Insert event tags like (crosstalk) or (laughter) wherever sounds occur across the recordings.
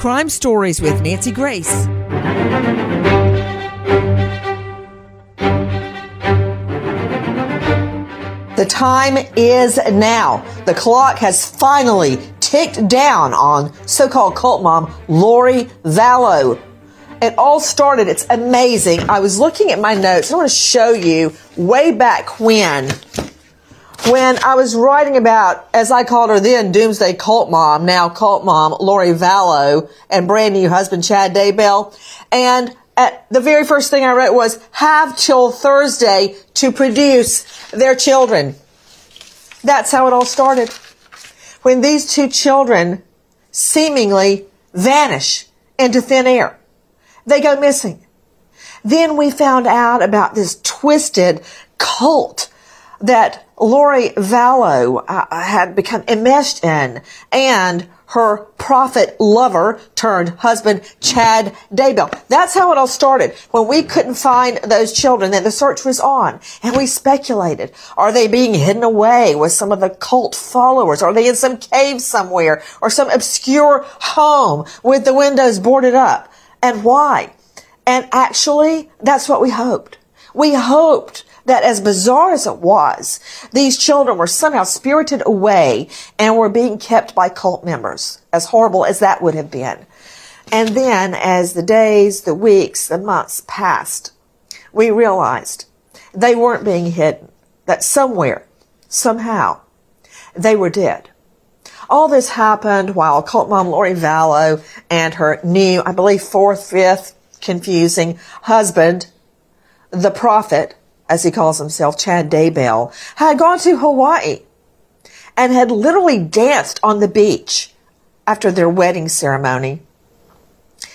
Crime Stories with Nancy Grace. The time is now. The clock has finally ticked down on so-called cult mom Lori Vallow. It all started, it's amazing. I was looking at my notes. I want to show you way back when when I was writing about, as I called her then, Doomsday Cult Mom, now Cult Mom, Lori Vallow, and brand new husband Chad Daybell. And at the very first thing I wrote was, have till Thursday to produce their children. That's how it all started. When these two children seemingly vanish into thin air. They go missing. Then we found out about this twisted cult that Lori Vallow uh, had become enmeshed in and her prophet lover turned husband, Chad Daybell. That's how it all started. When we couldn't find those children, then the search was on and we speculated. Are they being hidden away with some of the cult followers? Are they in some cave somewhere or some obscure home with the windows boarded up? And why? And actually, that's what we hoped. We hoped that as bizarre as it was, these children were somehow spirited away and were being kept by cult members, as horrible as that would have been. And then as the days, the weeks, the months passed, we realized they weren't being hidden, that somewhere, somehow, they were dead. All this happened while cult mom Lori Vallow and her new, I believe fourth, fifth, confusing husband, the prophet, as he calls himself, Chad Daybell, had gone to Hawaii and had literally danced on the beach after their wedding ceremony,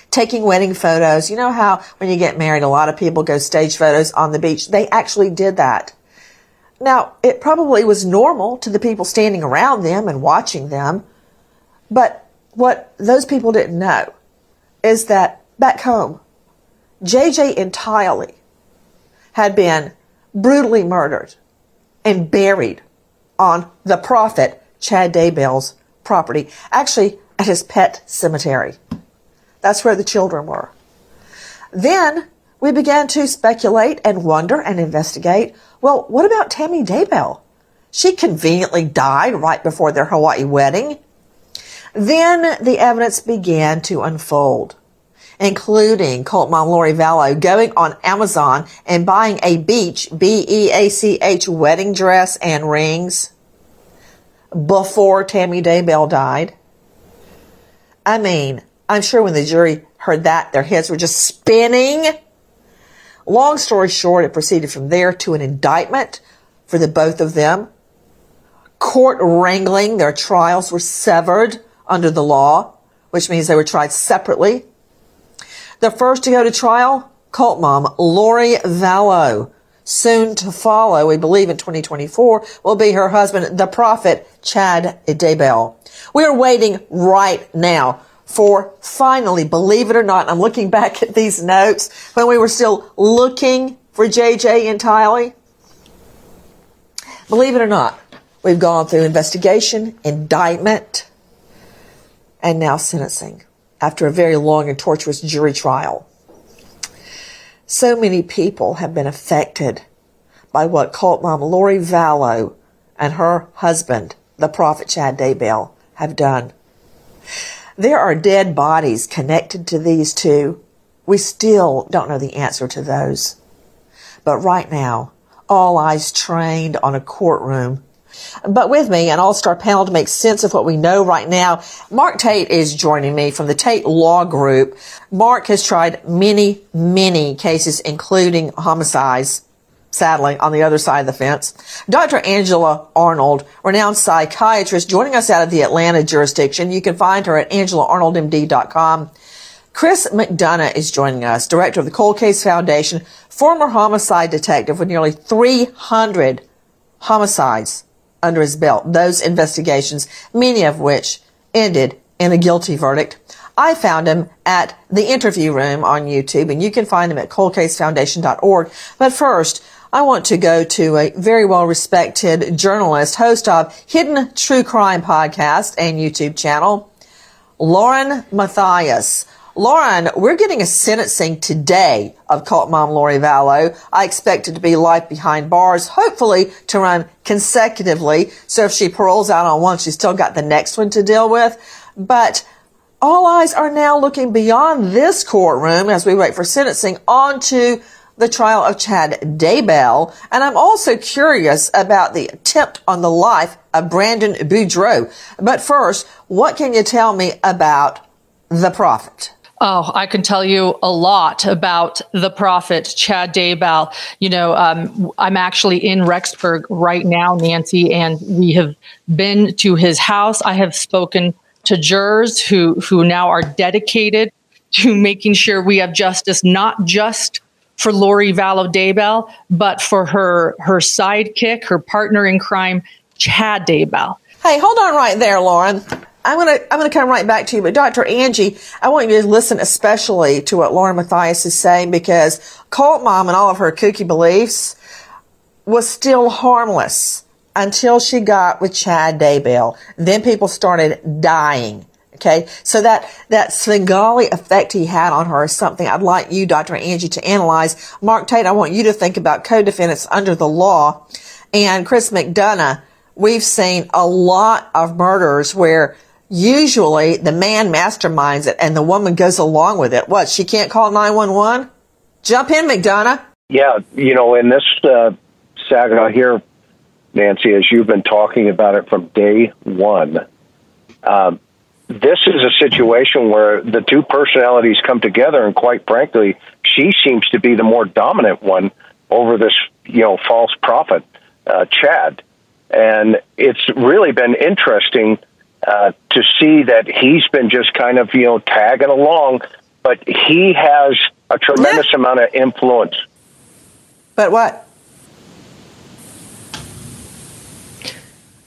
taking wedding photos. You know how when you get married, a lot of people go stage photos on the beach. They actually did that. Now, it probably was normal to the people standing around them and watching them, but what those people didn't know is that back home, JJ and Tylee had been brutally murdered and buried on the prophet Chad Daybell's property, actually at his pet cemetery. That's where the children were. Then we began to speculate and wonder and investigate. Well, what about Tammy Daybell? She conveniently died right before their Hawaii wedding. Then the evidence began to unfold including cult mom Lori Vallow going on Amazon and buying a beach, B-E-A-C-H wedding dress and rings before Tammy Daybell died. I mean, I'm sure when the jury heard that, their heads were just spinning. Long story short, it proceeded from there to an indictment for the both of them. Court wrangling, their trials were severed under the law, which means they were tried separately the first to go to trial, cult mom Lori Vallow. Soon to follow, we believe in 2024, will be her husband, the prophet Chad Daybell. We are waiting right now for finally, believe it or not, I'm looking back at these notes when we were still looking for JJ Tylee. Believe it or not, we've gone through investigation, indictment, and now sentencing after a very long and torturous jury trial. So many people have been affected by what cult mom Lori Vallow and her husband, the prophet Chad Daybell, have done. There are dead bodies connected to these two. We still don't know the answer to those. But right now, all eyes trained on a courtroom. But with me, an all-star panel to make sense of what we know right now. Mark Tate is joining me from the Tate Law Group. Mark has tried many, many cases, including homicides sadly, on the other side of the fence. Dr. Angela Arnold, renowned psychiatrist, joining us out of the Atlanta jurisdiction. You can find her at angelaarnoldmd.com. Chris McDonough is joining us, director of the Cold Case Foundation, former homicide detective with nearly 300 homicides under his belt. Those investigations, many of which ended in a guilty verdict. I found him at the interview room on YouTube, and you can find him at coldcasefoundation.org. But first, I want to go to a very well respected journalist, host of Hidden True Crime podcast and YouTube channel, Lauren Matthias. Lauren, we're getting a sentencing today of cult mom Lori Vallow. I expect it to be life behind bars, hopefully to run consecutively. So if she paroles out on one, she's still got the next one to deal with. But all eyes are now looking beyond this courtroom as we wait for sentencing onto the trial of Chad Daybell, and I'm also curious about the attempt on the life of Brandon Boudreaux. But first, what can you tell me about the prophet? Oh, I can tell you a lot about the prophet Chad Daybell. You know, um, I'm actually in Rexburg right now, Nancy, and we have been to his house. I have spoken to jurors who who now are dedicated to making sure we have justice, not just for Lori Vallow Daybell, but for her her sidekick, her partner in crime, Chad Daybell. Hey, hold on right there, Lauren. I'm gonna I'm gonna come right back to you, but Dr. Angie, I want you to listen especially to what Lauren Matthias is saying because cult mom and all of her kooky beliefs was still harmless until she got with Chad Daybell. Then people started dying. Okay. So that, that Svengali effect he had on her is something I'd like you, Dr. Angie, to analyze. Mark Tate, I want you to think about co-defendants under the law. And Chris McDonough, we've seen a lot of murders where usually the man masterminds it and the woman goes along with it. What? She can't call 911? Jump in, McDonough. Yeah. You know, in this uh, saga here, Nancy, as you've been talking about it from day one, um, this is a situation where the two personalities come together, and quite frankly, she seems to be the more dominant one over this, you know, false prophet, uh, Chad. And it's really been interesting uh, to see that he's been just kind of, you know, tagging along, but he has a tremendous yeah. amount of influence. But what?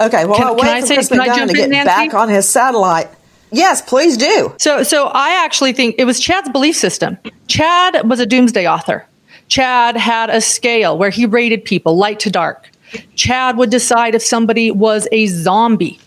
Okay, well, can, I'll wait can for say, Chris McDonough to get in, back on his satellite. Yes, please do. So, so I actually think it was Chad's belief system. Chad was a doomsday author. Chad had a scale where he rated people light to dark. Chad would decide if somebody was a zombie.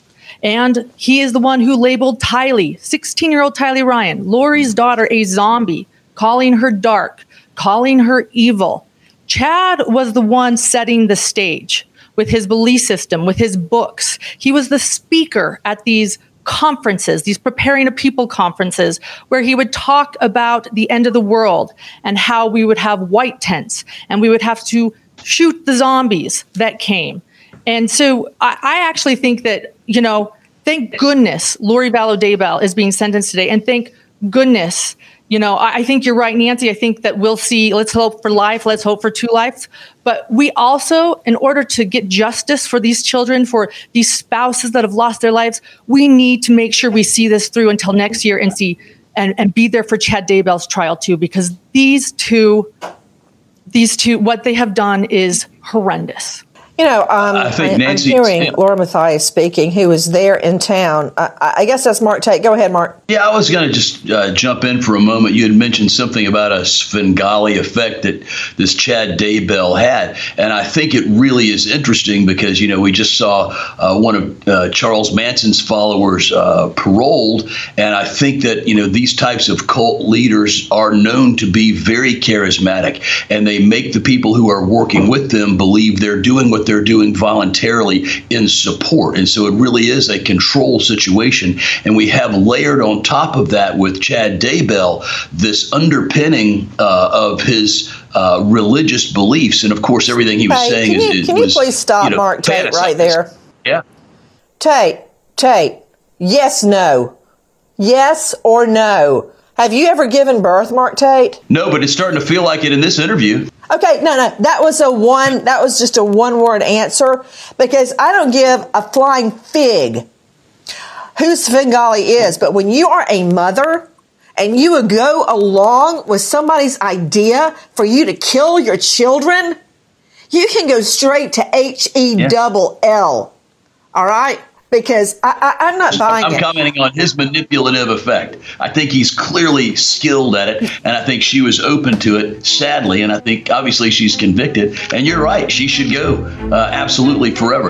And he is the one who labeled Tylee, 16 year old Tylee Ryan, Lori's daughter, a zombie, calling her dark, calling her evil. Chad was the one setting the stage with his belief system, with his books. He was the speaker at these conferences, these preparing a people conferences, where he would talk about the end of the world and how we would have white tents and we would have to shoot the zombies that came. And so I, I actually think that, you know, thank goodness Lori Vallow Daybell is being sentenced today. And thank goodness you know, I think you're right, Nancy. I think that we'll see, let's hope for life, let's hope for two lives. But we also, in order to get justice for these children, for these spouses that have lost their lives, we need to make sure we see this through until next year and see and, and be there for Chad Daybell's trial too, because these two, these two, what they have done is horrendous. You know, um, I think Nancy, I'm hearing Laura Matthias speaking, who was there in town. I, I guess that's Mark Tate. Go ahead, Mark. Yeah, I was going to just uh, jump in for a moment. You had mentioned something about a Svengali effect that this Chad Daybell had, and I think it really is interesting because you know we just saw uh, one of uh, Charles Manson's followers uh, paroled, and I think that you know these types of cult leaders are known to be very charismatic, and they make the people who are working with them believe they're doing what they're doing voluntarily in support. And so it really is a control situation. And we have layered on top of that with Chad Daybell this underpinning uh, of his uh, religious beliefs. And of course, everything he was hey, saying can you, is. Can you please stop, you know, Mark Tate, right there? Yeah. Tate, Tate, yes, no. Yes or no. Have you ever given birth, Mark Tate? No, but it's starting to feel like it in this interview. Okay, no, no, that was a one, that was just a one word answer because I don't give a flying fig who Svengali is. But when you are a mother and you would go along with somebody's idea for you to kill your children, you can go straight to H E double L. All right? Because I, am not buying I'm it. commenting on his manipulative effect. I think he's clearly skilled at it, and I think she was open to it, sadly, and I think obviously she's convicted. And you're right, she should go uh, absolutely forever.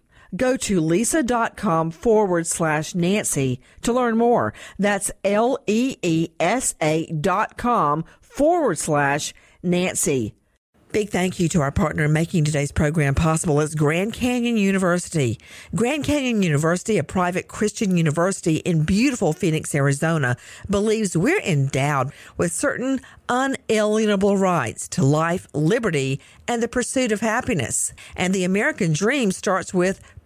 Go to leesa.com forward slash Nancy to learn more. That's L E E S A dot com forward slash Nancy. Big thank you to our partner in making today's program possible is Grand Canyon University. Grand Canyon University, a private Christian university in beautiful Phoenix, Arizona, believes we're endowed with certain unalienable rights to life, liberty, and the pursuit of happiness. And the American dream starts with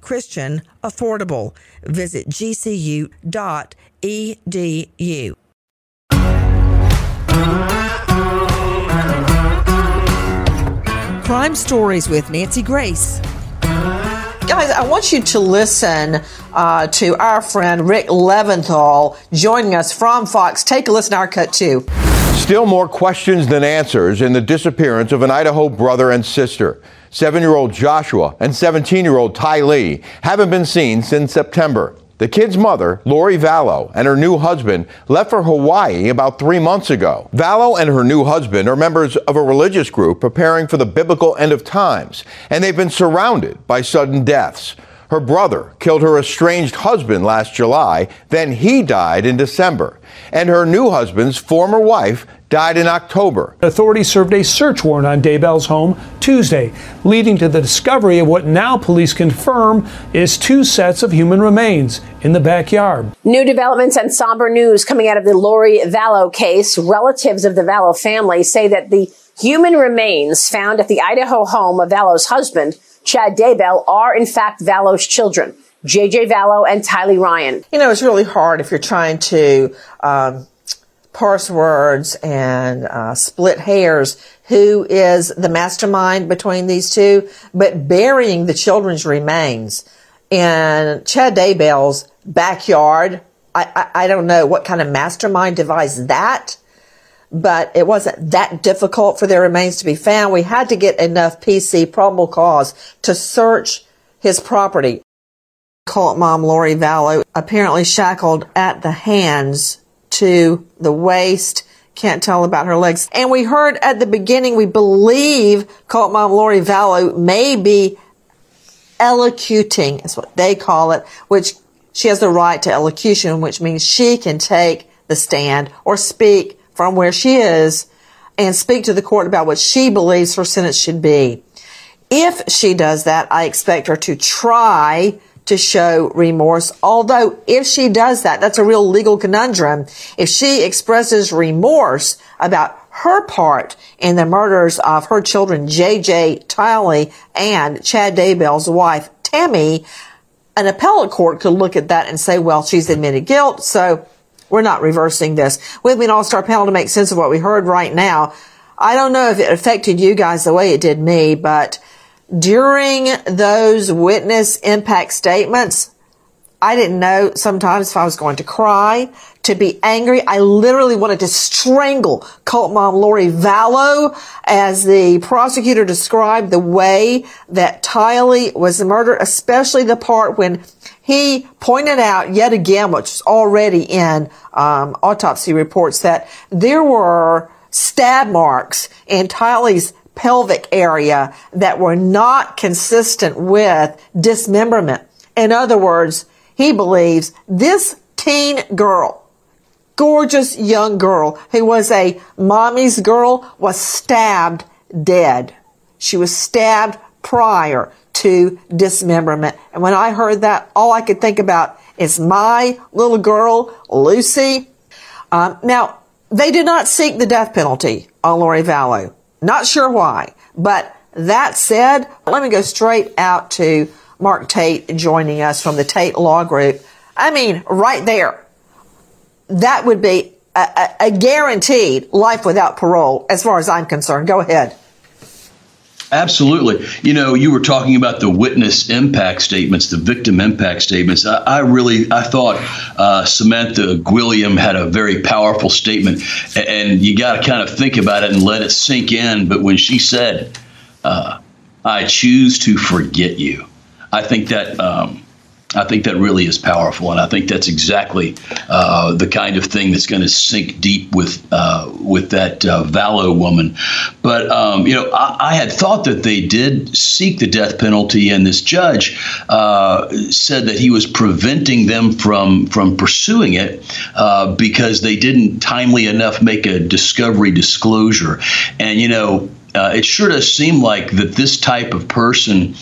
Christian affordable. Visit gcu.edu. Crime Stories with Nancy Grace. Guys, I want you to listen uh, to our friend Rick Leventhal joining us from Fox. Take a listen to our cut, too. Still more questions than answers in the disappearance of an Idaho brother and sister. Seven year old Joshua and 17 year old Tylee haven't been seen since September. The kid's mother, Lori Vallow, and her new husband left for Hawaii about three months ago. Vallow and her new husband are members of a religious group preparing for the biblical end of times, and they've been surrounded by sudden deaths. Her brother killed her estranged husband last July, then he died in December. And her new husband's former wife died in October. Authorities served a search warrant on Daybell's home Tuesday, leading to the discovery of what now police confirm is two sets of human remains in the backyard. New developments and somber news coming out of the Lori Vallow case. Relatives of the Vallow family say that the human remains found at the Idaho home of Vallow's husband, Chad Daybell, are in fact Vallow's children. JJ Vallow and Tylee Ryan. You know, it's really hard if you're trying to um, parse words and uh, split hairs who is the mastermind between these two, but burying the children's remains in Chad Daybell's backyard. I, I, don't know what kind of mastermind devised that, but it wasn't that difficult for their remains to be found. We had to get enough PC probable cause to search his property. Cult mom Lori Vallow apparently shackled at the hands to the waist. Can't tell about her legs. And we heard at the beginning, we believe cult mom Lori Vallow may be allocuting, is what they call it, which she has the right to allocution, which means she can take the stand or speak from where she is and speak to the court about what she believes her sentence should be. If she does that, I expect her to try to show remorse. Although if she does that, that's a real legal conundrum. If she expresses remorse about her part in the murders of her children, JJ Tylee and Chad Daybell's wife, Tammy, an appellate court could look at that and say, well, she's admitted guilt, so we're not reversing this. With me an all-star panel to make sense of what we heard right now. I don't know if it affected you guys the way it did me, but during those witness impact statements, I didn't know sometimes if I was going to cry, to be angry. I literally wanted to strangle cult mom Lori Vallow as the prosecutor described the way that Tylee was murdered, especially the part when he pointed out yet again, which is already in um, autopsy reports, that there were stab marks in Tylee's pelvic area that were not consistent with dismemberment. In other words, he believes this teen girl, gorgeous young girl who was a mommy's girl was stabbed dead. She was stabbed prior to dismemberment. And when I heard that, all I could think about is my little girl, Lucy. Um, now, they did not seek the death penalty on Lori Vallow. Not sure why. But that said, let me go straight out to Mark Tate joining us from the Tate Law Group. I mean, right there. That would be a, a, a guaranteed life without parole as far as I'm concerned. Go ahead. Absolutely. You know, you were talking about the witness impact statements, the victim impact statements. I, I really, I thought uh, Samantha Gwilliam had a very powerful statement, and you got to kind of think about it and let it sink in. But when she said, uh, "I choose to forget you," I think that um, I think that really is powerful, and I think that's exactly uh, the kind of thing that's going to sink deep with uh, with that uh, woman. But um, you know, I, I, had thought that they did seek the death penalty, and this judge uh, said that he was preventing them from from pursuing it uh, because they didn't timely enough make a discovery disclosure. And you know, uh, it sure does seem like that this type of person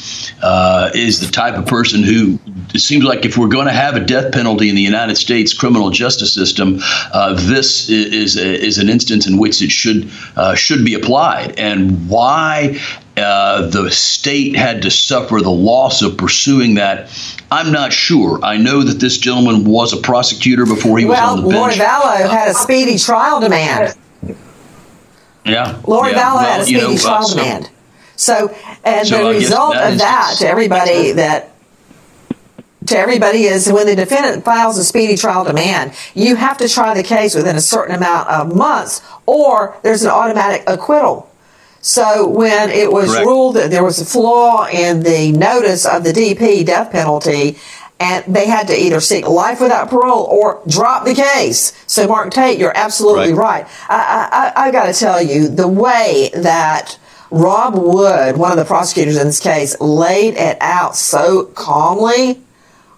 uh, is the type of person who it seems like if we're going to have a death penalty in the United States criminal justice system, uh, this is, is, is an instance in which it should uh, should be applied. And why uh, the state had to suffer the loss of pursuing that. I'm not sure. I know that this gentleman was a prosecutor before he well, was on the bench. Lori Vallow had a speedy trial demand. Yeah. Lori yeah. Vallow well, had a speedy you know, trial so, demand. So, and so the result of that to everybody that to everybody is when the defendant files a speedy trial demand, you have to try the case within a certain amount of months or there's an automatic acquittal. So when it was Correct. ruled that there was a flaw in the notice of the DP death penalty, and they had to either seek life without parole or drop the case. So Mark Tate, you're absolutely right. I, I, I got to tell you, the way that Rob Wood, one of the prosecutors in this case, laid it out so calmly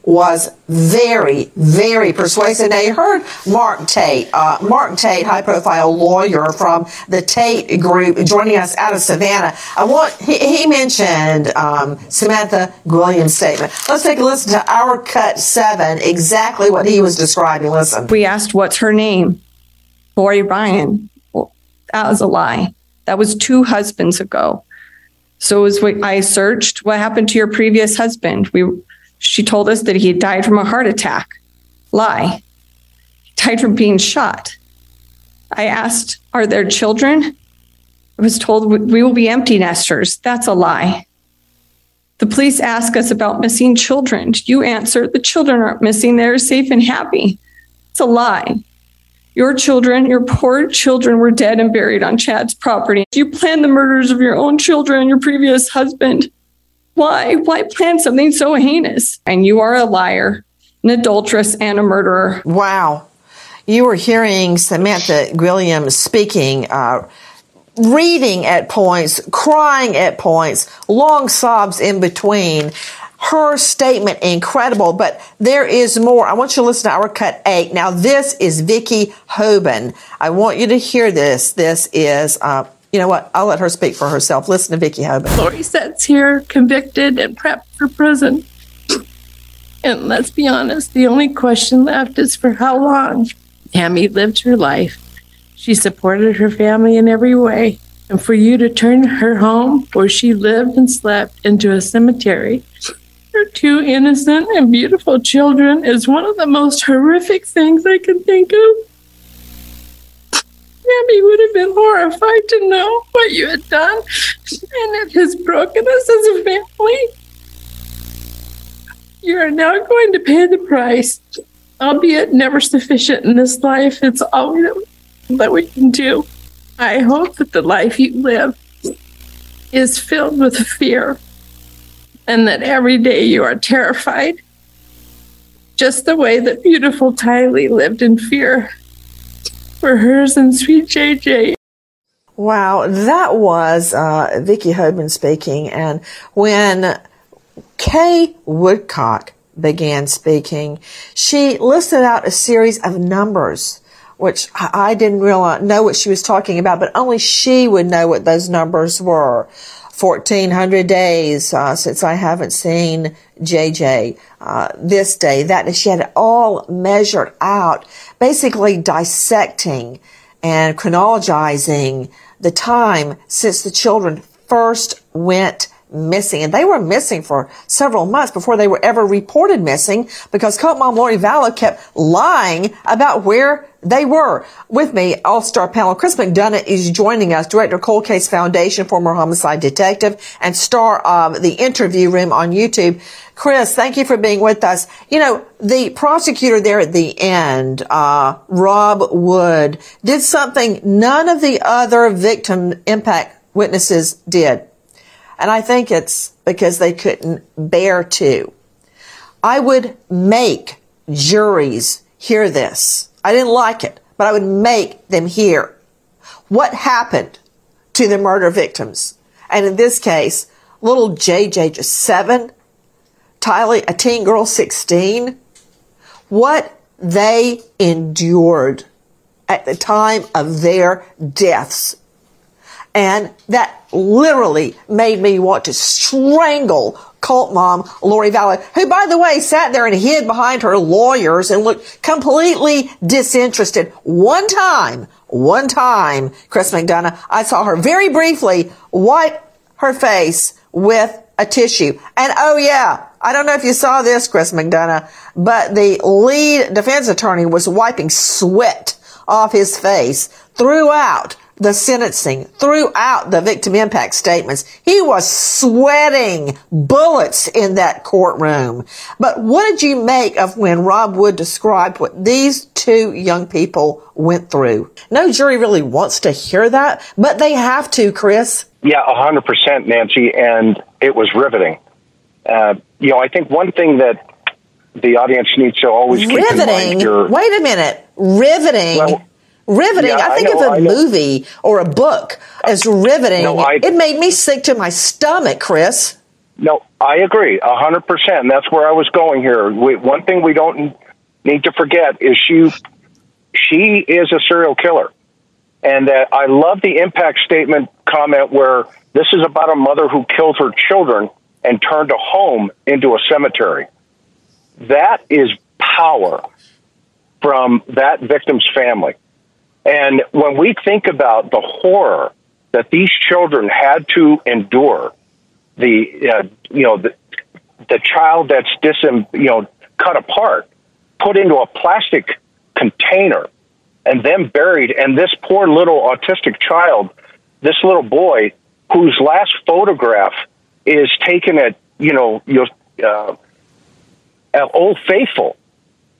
was very, very persuasive. Now you heard Mark Tate, uh, Mark Tate, high-profile lawyer from the Tate Group, joining us out of Savannah. I want he, he mentioned um, Samantha Williams' statement. Let's take a listen to our cut seven, exactly what he was describing. Listen. We asked, "What's her name?" Lori Ryan. Well, that was a lie. That was two husbands ago. So it was I searched. What happened to your previous husband? We she told us that he had died from a heart attack. Lie. He died from being shot. I asked, Are there children? I was told we will be empty nesters. That's a lie. The police ask us about missing children. You answer, The children aren't missing. They're safe and happy. It's a lie. Your children, your poor children, were dead and buried on Chad's property. You planned the murders of your own children and your previous husband. Why? Why plan something so heinous? And you are a liar, an adulteress, and a murderer. Wow. You were hearing Samantha Williams speaking, uh, reading at points, crying at points, long sobs in between. Her statement incredible, but there is more. I want you to listen to our cut eight. Now, this is Vicky Hoban. I want you to hear this. This is, uh, you know what? I'll let her speak for herself. Listen to Vicky Hoban. Lori sits here convicted and prepped for prison. And let's be honest, the only question left is for how long Tammy lived her life. She supported her family in every way. And for you to turn her home where she lived and slept into a cemetery, her two innocent and beautiful children is one of the most horrific things I can think of. Tammy would have been horrified to know what you had done and it has broken us as a family. You are now going to pay the price, albeit never sufficient in this life. It's all that we can do. I hope that the life you live is filled with fear and that every day you are terrified, just the way that beautiful Tylee lived in fear for hers and sweet JJ. Wow, that was uh, Hoban speaking. And when Kay Woodcock began speaking, she listed out a series of numbers, which I I didn't realize, know what she was talking about, but only she would know what those numbers were. 1400 days uh, since I haven't seen JJ. Uh, this day, that she had it all measured out, basically dissecting and chronologizing the time since the children first went missing. And they were missing for several months before they were ever reported missing because Cult Mom Lori Vallow kept lying about where they were. With me, all-star panel, Chris McDonough is joining us, director Cold Case Foundation, former homicide detective, and star of the interview room on YouTube. Chris, thank you for being with us. You know, the prosecutor there at the end, uh, Rob Wood, did something none of the other victim impact witnesses did. And I think it's because they couldn't bear to. I would make juries hear this. I didn't like it, but I would make them hear what happened to the murder victims. And in this case, little JJ, just seven, Tylee, a teen girl, 16, what they endured at the time of their deaths. And that literally made me want to strangle cult mom Lori Vallow, who, by the way, sat there and hid behind her lawyers and looked completely disinterested. One time, one time, Chris McDonough, I saw her very briefly wipe her face with a tissue. And oh yeah, I don't know if you saw this, Chris McDonough, but the lead defense attorney was wiping sweat off his face throughout the sentencing, throughout the victim impact statements, he was sweating bullets in that courtroom. But what did you make of when Rob Wood described what these two young people went through? No jury really wants to hear that, but they have to, Chris. Yeah, 100%, Nancy, and it was riveting. Uh, you know, I think one thing that the audience needs to always keep in mind Riveting. here. Wait a minute. Riveting. Well, riveting. yeah, I I think know, of I a know. movie or a book as riveting. No, I- it made me sick to my stomach, Chris. No, I agree, a hundred percent. That's where I was going here. We, one thing we don't need to forget is she, she is a serial killer, and that I love the impact statement comment where this is about a mother who killed her children and turned a home into a cemetery. That is power from that victim's family. And when we think about the horror that these children had to endure, the uh, you know the, the child that's dis you know cut apart, put into a plastic container, and then buried, and this poor little autistic child, this little boy, whose last photograph is taken at you know you know, uh, Old Faithful.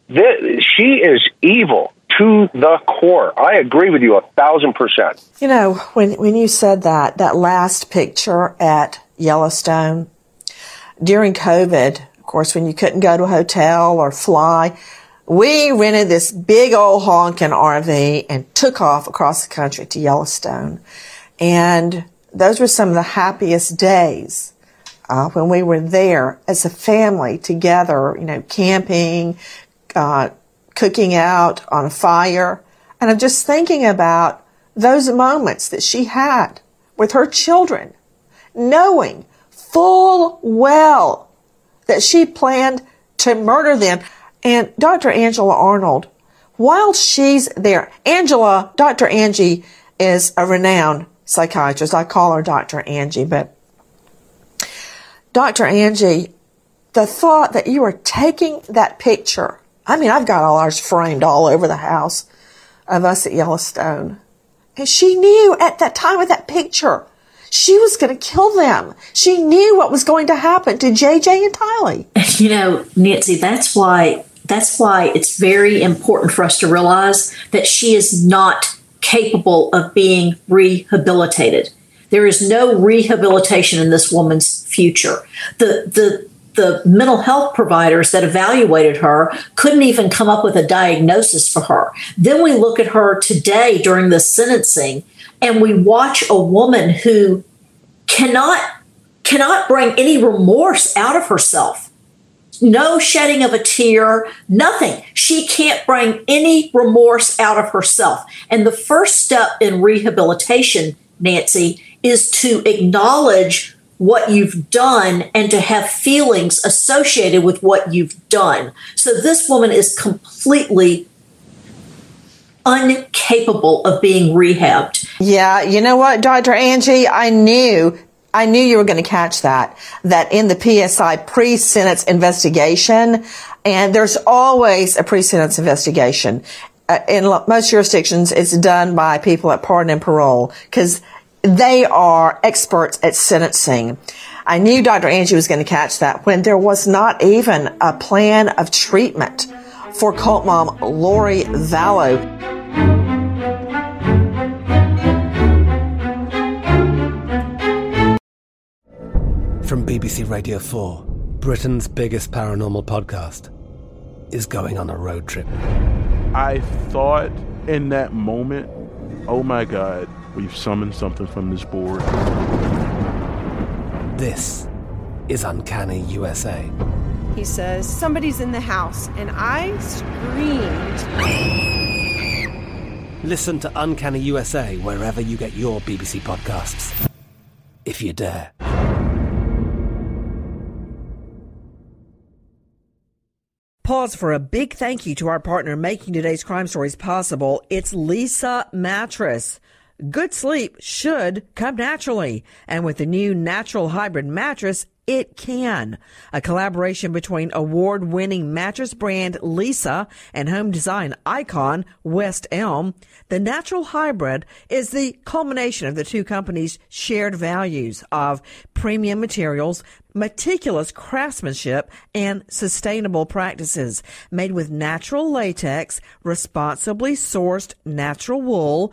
This, she is evil to the core. I agree with you a thousand percent. You know, when when you said that, that last picture at Yellowstone during COVID, of course, when you couldn't go to a hotel or fly, we rented this big old honking RV and took off across the country to Yellowstone. And those were some of the happiest days uh, when we were there as a family together, you know, camping, uh, cooking out on a fire. And I'm just thinking about those moments that she had with her children, knowing full well that she planned to murder them. And Dr. Angela Arnold, while she's there, Angela, Dr. Angie is a renowned psychiatrist. I call her Dr. Angie, but Dr. Angie, the thought that you are taking that picture, I mean, I've got all ours framed all over the house of us at Yellowstone. And she knew at that time of that picture, she was going to kill them. She knew what was going to happen to JJ and Tylee. (laughs) You know, Nancy, that's why that's why it's very important for us to realize that she is not capable of being rehabilitated. There is no rehabilitation in this woman's future. The the the mental health providers that evaluated her couldn't even come up with a diagnosis for her. Then we look at her today during the sentencing and we watch a woman who cannot cannot bring any remorse out of herself. No shedding of a tear, nothing. She can't bring any remorse out of herself. And the first step in rehabilitation, Nancy, is to acknowledge what you've done and to have feelings associated with what you've done. So this woman is completely incapable of being rehabbed. Yeah, you know what, Dr. Angie? I knew, I knew you were going to catch that, that in the PSI pre-sentence investigation, and there's always a pre-sentence investigation. Uh, in lo- most jurisdictions, it's done by people at pardon and parole because they are experts at sentencing. I knew Dr. Angie was going to catch that when there was not even a plan of treatment for cult mom Lori Vallow. From BBC Radio 4, Britain's biggest paranormal podcast is going on a road trip. I thought in that moment, oh my God, we've summoned something from this board. This is Uncanny USA. He says, Somebody's in the house. And I screamed. Listen to Uncanny USA wherever you get your BBC podcasts, if you dare. Pause for a big thank you to our partner making today's crime stories possible. It's Leesa Mattress. Good sleep should come naturally. And with the new natural hybrid mattress, it can. A collaboration between award winning mattress brand Leesa and home design icon West Elm. The natural hybrid is the culmination of the two companies' shared values of premium materials, meticulous craftsmanship, and sustainable practices. Made with natural latex, responsibly sourced natural wool,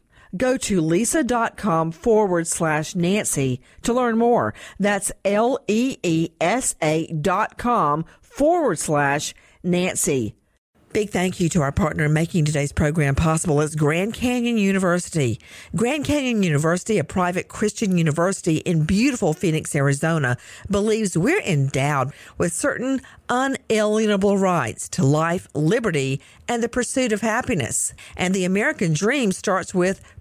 Go to leesa.com forward slash Nancy to learn more. That's L E E S A dot com forward slash Nancy. Big thank you to our partner in making today's program possible is Grand Canyon University. Grand Canyon University, a private Christian university in beautiful Phoenix, Arizona, believes we're endowed with certain unalienable rights to life, liberty, and the pursuit of happiness. And the American dream starts with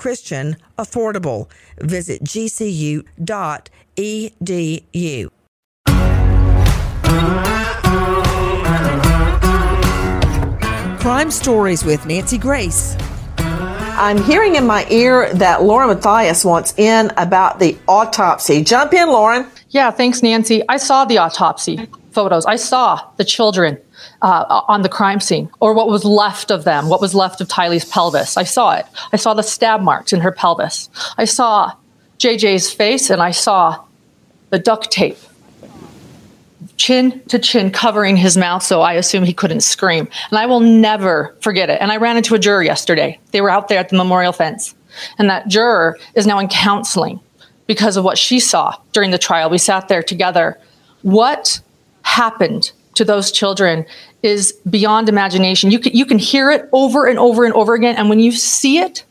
Christian, affordable. Visit gcu.edu. Crime Stories with Nancy Grace. I'm hearing in my ear that Lauren Matthias wants in about the autopsy. Jump in, Lauren. Yeah, thanks, Nancy. I saw the autopsy photos. I saw the children uh, on the crime scene, or what was left of them, what was left of Tylee's pelvis. I saw it. I saw the stab marks in her pelvis. I saw JJ's face, and I saw the duct tape, chin to chin, covering his mouth, so I assume he couldn't scream. And I will never forget it. And I ran into a juror yesterday. They were out there at the memorial fence, and that juror is now in counseling because of what she saw during the trial. We sat there together. What happened to those children is beyond imagination. You can, you can hear it over and over and over again. And when you see it,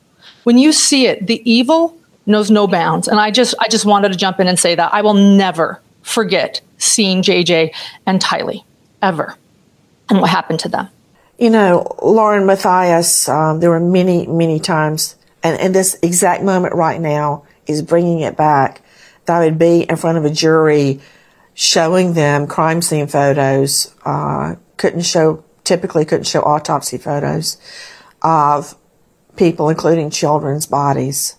when you see it, the evil knows no bounds. And I just, I just wanted to jump in and say that I will never forget seeing JJ and Tylee ever and what happened to them. You know, Lauren Matthias, um, there were many, many times, and, and this exact moment right now is bringing it back. That I would be in front of a jury showing them crime scene photos. Uh, couldn't show, typically couldn't show autopsy photos of people, including children's bodies,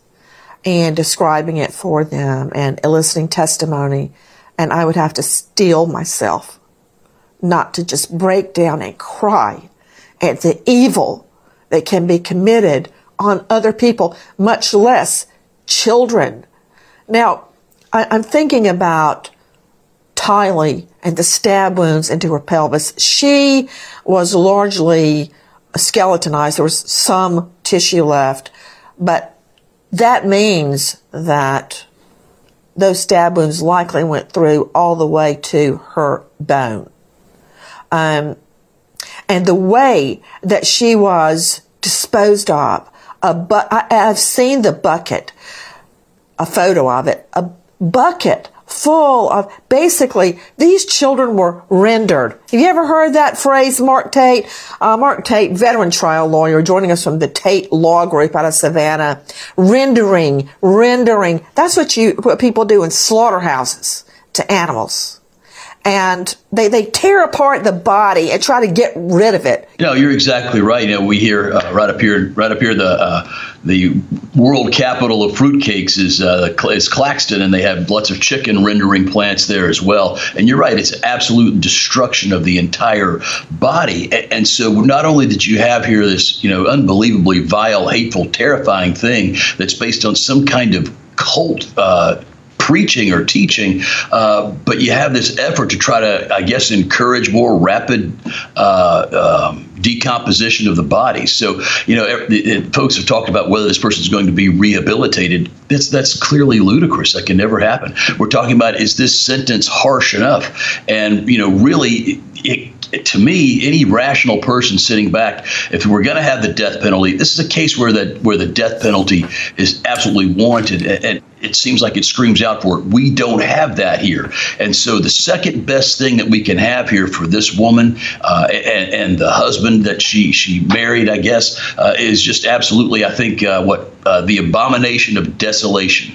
and describing it for them and eliciting testimony. And I would have to steel myself not to just break down and cry at the evil that can be committed on other people, much less children. Now, I, am thinking about Tylee and the stab wounds into her pelvis. She was largely skeletonized. There was some tissue left, but that means that those stab wounds likely went through all the way to her bone. Um, and the way that she was disposed of, a bu- I've seen the bucket, a photo of it, a bucket full of basically these children were rendered. Have you ever heard that phrase, Mark Tate? Uh, Mark Tate, veteran trial lawyer, joining us from the Tate Law Group out of Savannah. Rendering, rendering. That's what you, what people do in slaughterhouses to animals. And they, they tear apart the body and try to get rid of it. You know, you're exactly right. You know, we hear uh, right up here, right up here, the uh, the world capital of fruitcakes is uh, is Claxton, and they have lots of chicken rendering plants there as well. And you're right; it's absolute destruction of the entire body. And, and so, not only did you have here this, you know, unbelievably vile, hateful, terrifying thing that's based on some kind of cult uh, preaching or teaching, uh, but you have this effort to try to, I guess, encourage more rapid uh, um, decomposition of the body. So, you know, it, it, folks have talked about whether this person is going to be rehabilitated. That's that's clearly ludicrous. That can never happen. We're talking about is this sentence harsh enough? And you know, really, it, to me, any rational person sitting back, if we're going to have the death penalty, this is a case where that where the death penalty is absolutely warranted, and, and it seems like it screams out for it. We don't have that here, and so the second best thing that we can have here for this woman uh, and, and, the husband that she she married, I guess, uh, is just absolutely, I think, uh, what uh, the abomination of desolation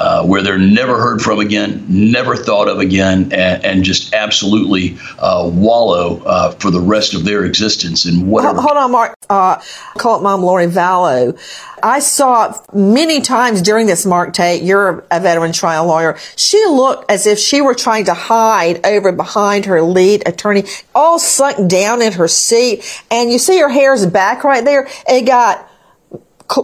uh, where they're never heard from again, never thought of again, and, and just absolutely uh, wallow uh, for the rest of their existence in whatever. Hold on, Mark. Uh, call it Mom Lori Vallow. I saw many times during this Mark Tate, you're a veteran trial lawyer. She looked as if she were trying to hide over behind her lead attorney, all sunk down in her seat. And you see her hair's back right there. It got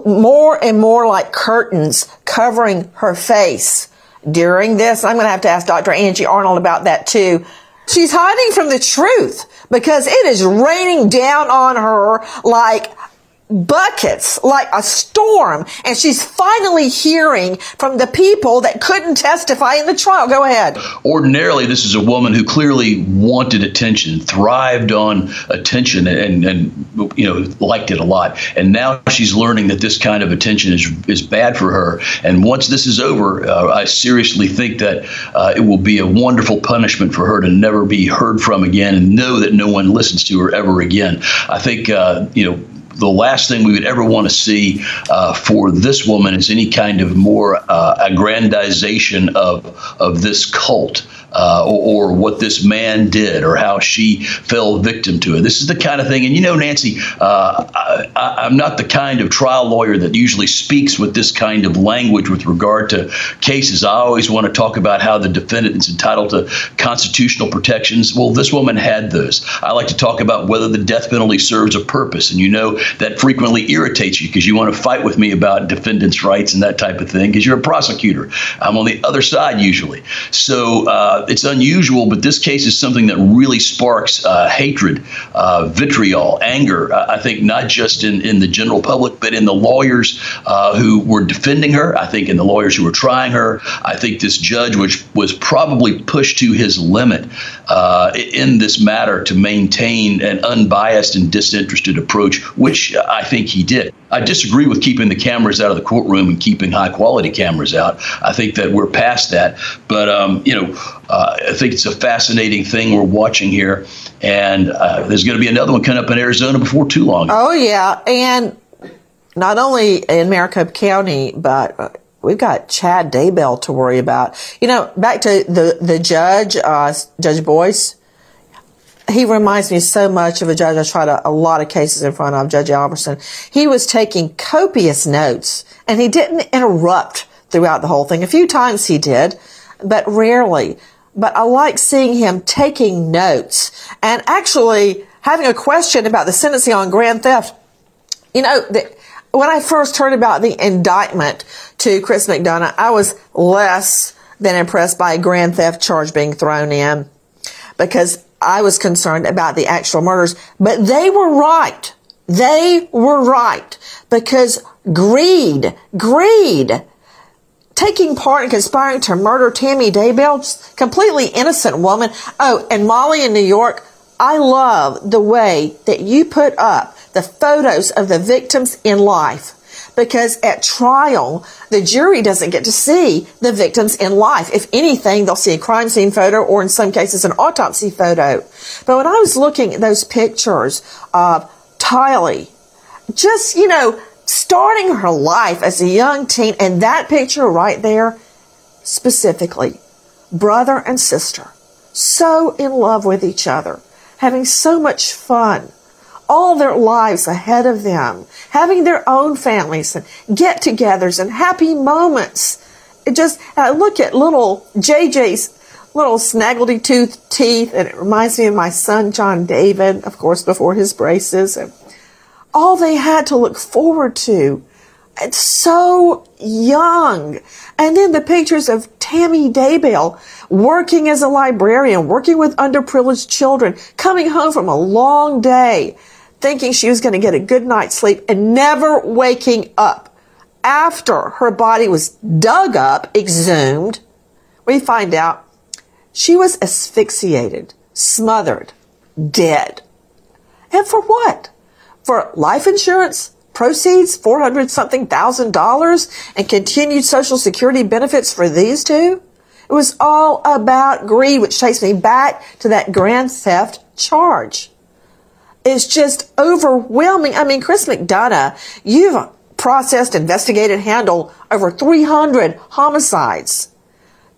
more and more like curtains covering her face during this. I'm going to have to ask Dr. Angie Arnold about that too. She's hiding from the truth because it is raining down on her like buckets like a storm. And she's finally hearing from the people that couldn't testify in the trial. Go ahead. Ordinarily this is a woman who clearly wanted attention thrived on attention and and you know liked it a lot. And now she's learning that this kind of attention is is bad for her. And once this is over uh, i seriously think that uh, it will be a wonderful punishment for her to never be heard from again and know that no one listens to her ever again. I think uh, you know the last thing we would ever want to see uh, for this woman is any kind of more uh, aggrandization of of this cult uh, or, or, what this man did or how she fell victim to it. This is the kind of thing, and you know, Nancy, uh, I, am not the kind of trial lawyer that usually speaks with this kind of language with regard to cases. I always want to talk about how the defendant is entitled to constitutional protections. Well, this woman had those. I like to talk about whether the death penalty serves a purpose, and you know that frequently irritates you because you want to fight with me about defendants' rights and that type of thing because you're a prosecutor. I'm on the other side usually. So, uh, it's unusual, but this case is something that really sparks uh, hatred, uh, vitriol, anger. I think not just in, in the general public, but in the lawyers uh, who were defending her. I think in the lawyers who were trying her. I think this judge, which was probably pushed to his limit uh, in this matter to maintain an unbiased and disinterested approach, which I think he did. I disagree with keeping the cameras out of the courtroom and keeping high quality cameras out. I think that we're past that. But, um, you know, uh, I think it's a fascinating thing we're watching here. And uh, there's going to be another one coming up in Arizona before too long. Oh, yeah. And not only in Maricopa County, but we've got Chad Daybell to worry about. You know, back to the, the judge, uh, Judge Boyce he reminds me so much of a judge I tried a, a, lot of cases in front of, Judge Alberson. He was taking copious notes and he didn't interrupt throughout the whole thing. A few times he did, but rarely. But I like seeing him taking notes and actually having a question about the sentencing on grand theft. You know, the, when I first heard about the indictment to Chris McDonough, I was less than impressed by a grand theft charge being thrown in because I was concerned about the actual murders, but they were right. They were right because greed, greed, taking part in conspiring to murder Tammy Daybell, completely innocent woman. Oh, and Molly in New York, I love the way that you put up the photos of the victims in life because at trial, the jury doesn't get to see the victims in life. If anything, they'll see a crime scene photo or in some cases an autopsy photo. But when I was looking at those pictures of Tylee, just, you know, starting her life as a young teen, and that picture right there, specifically, brother and sister, so in love with each other, having so much fun, all their lives ahead of them, having their own families and get togethers and happy moments. It just, I look at little JJ's little snaggledy tooth teeth and it reminds me of my son John David, of course, before his braces and all they had to look forward to. It's so young. And then the pictures of Tammy Daybell working as a librarian, working with underprivileged children, coming home from a long day, thinking she was going to get a good night's sleep and never waking up. After her body was dug up, exhumed, we find out she was asphyxiated, smothered, dead. And for what? For life insurance? proceeds, 400 something thousand dollars, and continued social security benefits for these two? It was all about greed, which takes me back to that grand theft charge. It's just overwhelming. I mean, Chris McDonough, you've processed, investigated, handled over 300 homicides.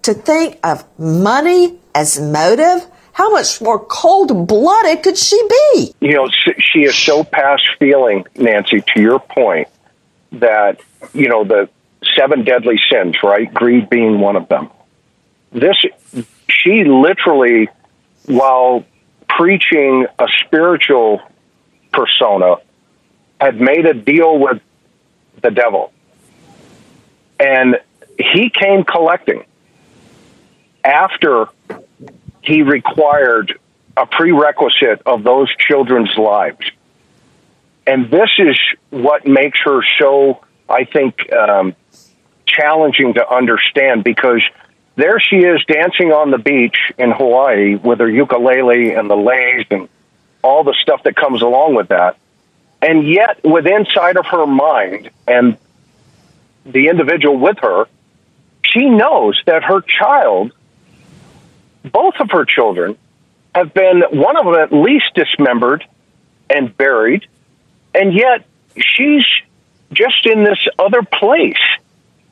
To think of money as motive, how much more cold blooded could she be? You know, she is so past feeling, Nancy, to your point, that, you know, the seven deadly sins, right? Greed being one of them. This, she literally, while preaching a spiritual persona, had made a deal with the devil. And he came collecting after he required a prerequisite of those children's lives. And this is what makes her so, I think, um, challenging to understand because there she is dancing on the beach in Hawaii with her ukulele and the leis and all the stuff that comes along with that. And yet, within inside of her mind and the individual with her, she knows that her child both of her children have been, one of them at least dismembered and buried, and yet she's just in this other place.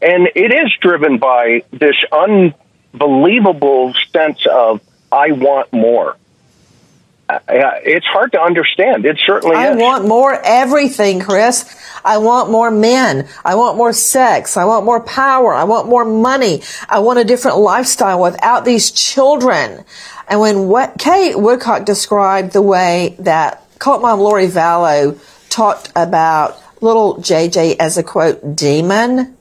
And it is driven by this unbelievable sense of, I want more. Uh, it's hard to understand. It certainly I is. want more everything, Chris. I want more men. I want more sex. I want more power. I want more money. I want a different lifestyle without these children. And when what Kay Woodcock described the way that cult mom Lori Vallow talked about little JJ as a quote demon,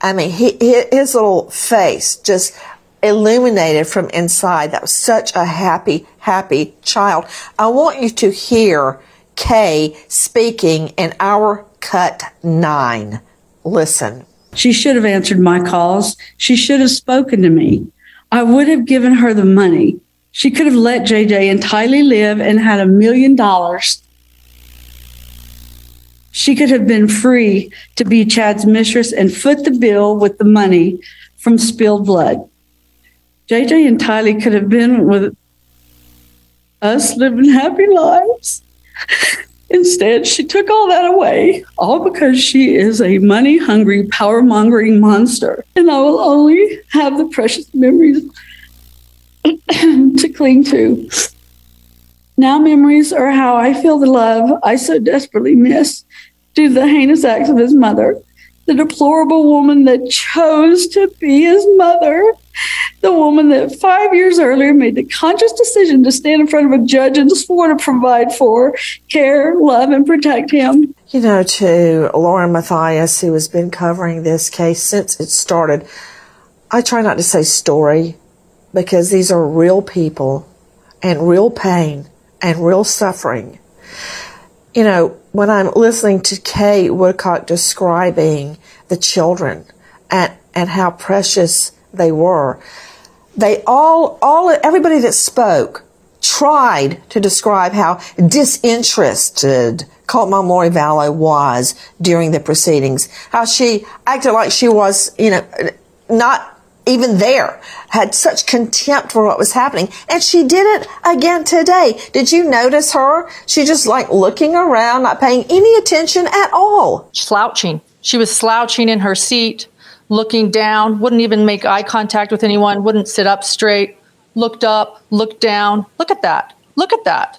I mean, he, his little face just illuminated from inside. That was such a happy, happy child. I want you to hear Kay speaking in our cut nine. Listen. She should have answered my calls. She should have spoken to me. I would have given her the money. She could have let JJ Tylee live and had a million dollars. She could have been free to be Chad's mistress and foot the bill with the money from spilled blood. JJ and Tylee could have been with us living happy lives. (laughs) Instead, she took all that away, all because she is a money hungry, power mongering monster. And I will only have the precious memories (clears throat) to cling to. Now, memories are how I feel the love I so desperately miss due to the heinous acts of his mother, the deplorable woman that chose to be his mother. The woman that five years earlier made the conscious decision to stand in front of a judge and swore to provide for, care, love, and protect him. You know, to Lauren Matthias, who has been covering this case since it started, I try not to say story because these are real people and real pain and real suffering. You know, when I'm listening to Kay Woodcock describing the children and, and how precious they were. They all, all, everybody that spoke tried to describe how disinterested Cult Mom Lori was during the proceedings. How she acted like she was, you know, not even there, had such contempt for what was happening. And she did it again today. Did you notice her? She just like looking around, not paying any attention at all. Slouching. She was slouching in her seat looking down, wouldn't even make eye contact with anyone, wouldn't sit up straight, looked up, looked down. Look at that. Look at that.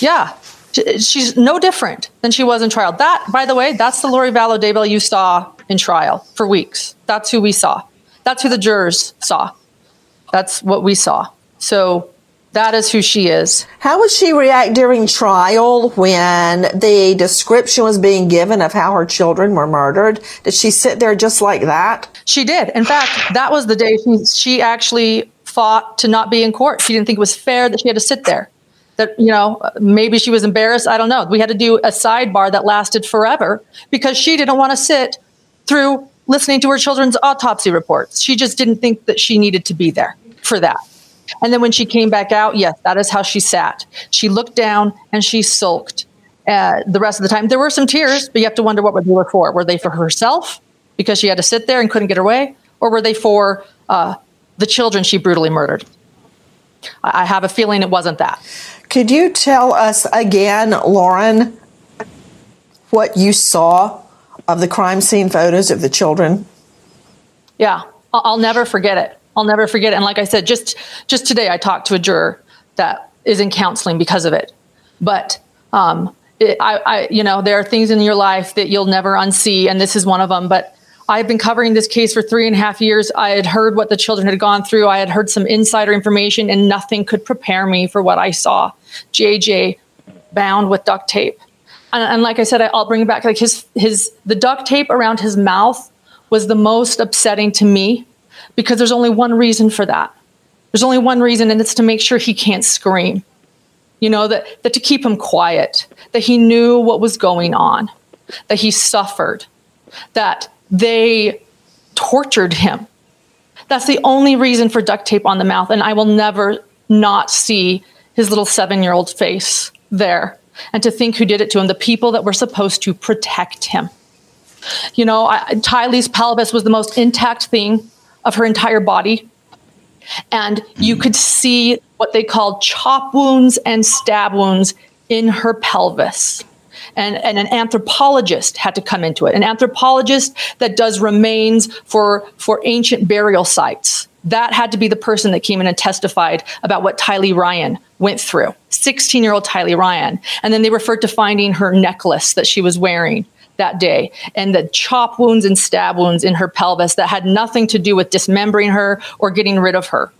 Yeah. She's no different than she was in trial. That, by the way, that's the Lori Vallow Daybell you saw in trial for weeks. That's who we saw. That's who the jurors saw. That's what we saw. So that is who she is. How would she react during trial when the description was being given of how her children were murdered? Did she sit there just like that? She did. In fact, that was the day she, she actually fought to not be in court. She didn't think it was fair that she had to sit there. That, you know, maybe she was embarrassed. I don't know. We had to do a sidebar that lasted forever because she didn't want to sit through listening to her children's autopsy reports. She just didn't think that she needed to be there for that. And then when she came back out, yes, that is how she sat. She looked down and she sulked uh, the rest of the time. There were some tears, but you have to wonder what they were for. Were they for herself because she had to sit there and couldn't get her way? Or were they for uh, the children she brutally murdered? I have a feeling it wasn't that. Could you tell us again, Lauren, what you saw of the crime scene photos of the children? Yeah, I'll never forget it. I'll never forget it. And like I said, just just today, I talked to a juror that is in counseling because of it. But um, it, I, I, you know, there are things in your life that you'll never unsee, and this is one of them. But I've been covering this case for three and a half years. I had heard what the children had gone through. I had heard some insider information, and nothing could prepare me for what I saw. JJ bound with duct tape, and, and like I said, I'll bring it back. Like his his the duct tape around his mouth was the most upsetting to me because there's only one reason for that. There's only one reason, and it's to make sure he can't scream. You know, that, that to keep him quiet, that he knew what was going on, that he suffered, that they tortured him. That's the only reason for duct tape on the mouth. And I will never not see his little seven year old face there. And to think who did it to him, the people that were supposed to protect him. You know, I, Tylee's pelvis was the most intact thing of her entire body. And you mm. could see what they called chop wounds and stab wounds in her pelvis. And, and an anthropologist had to come into it, an anthropologist that does remains for, for ancient burial sites. That had to be the person that came in and testified about what Tylee Ryan went through. 16 year old Tylee Ryan. And then they referred to finding her necklace that she was wearing that day and the chop wounds and stab wounds in her pelvis that had nothing to do with dismembering her or getting rid of her.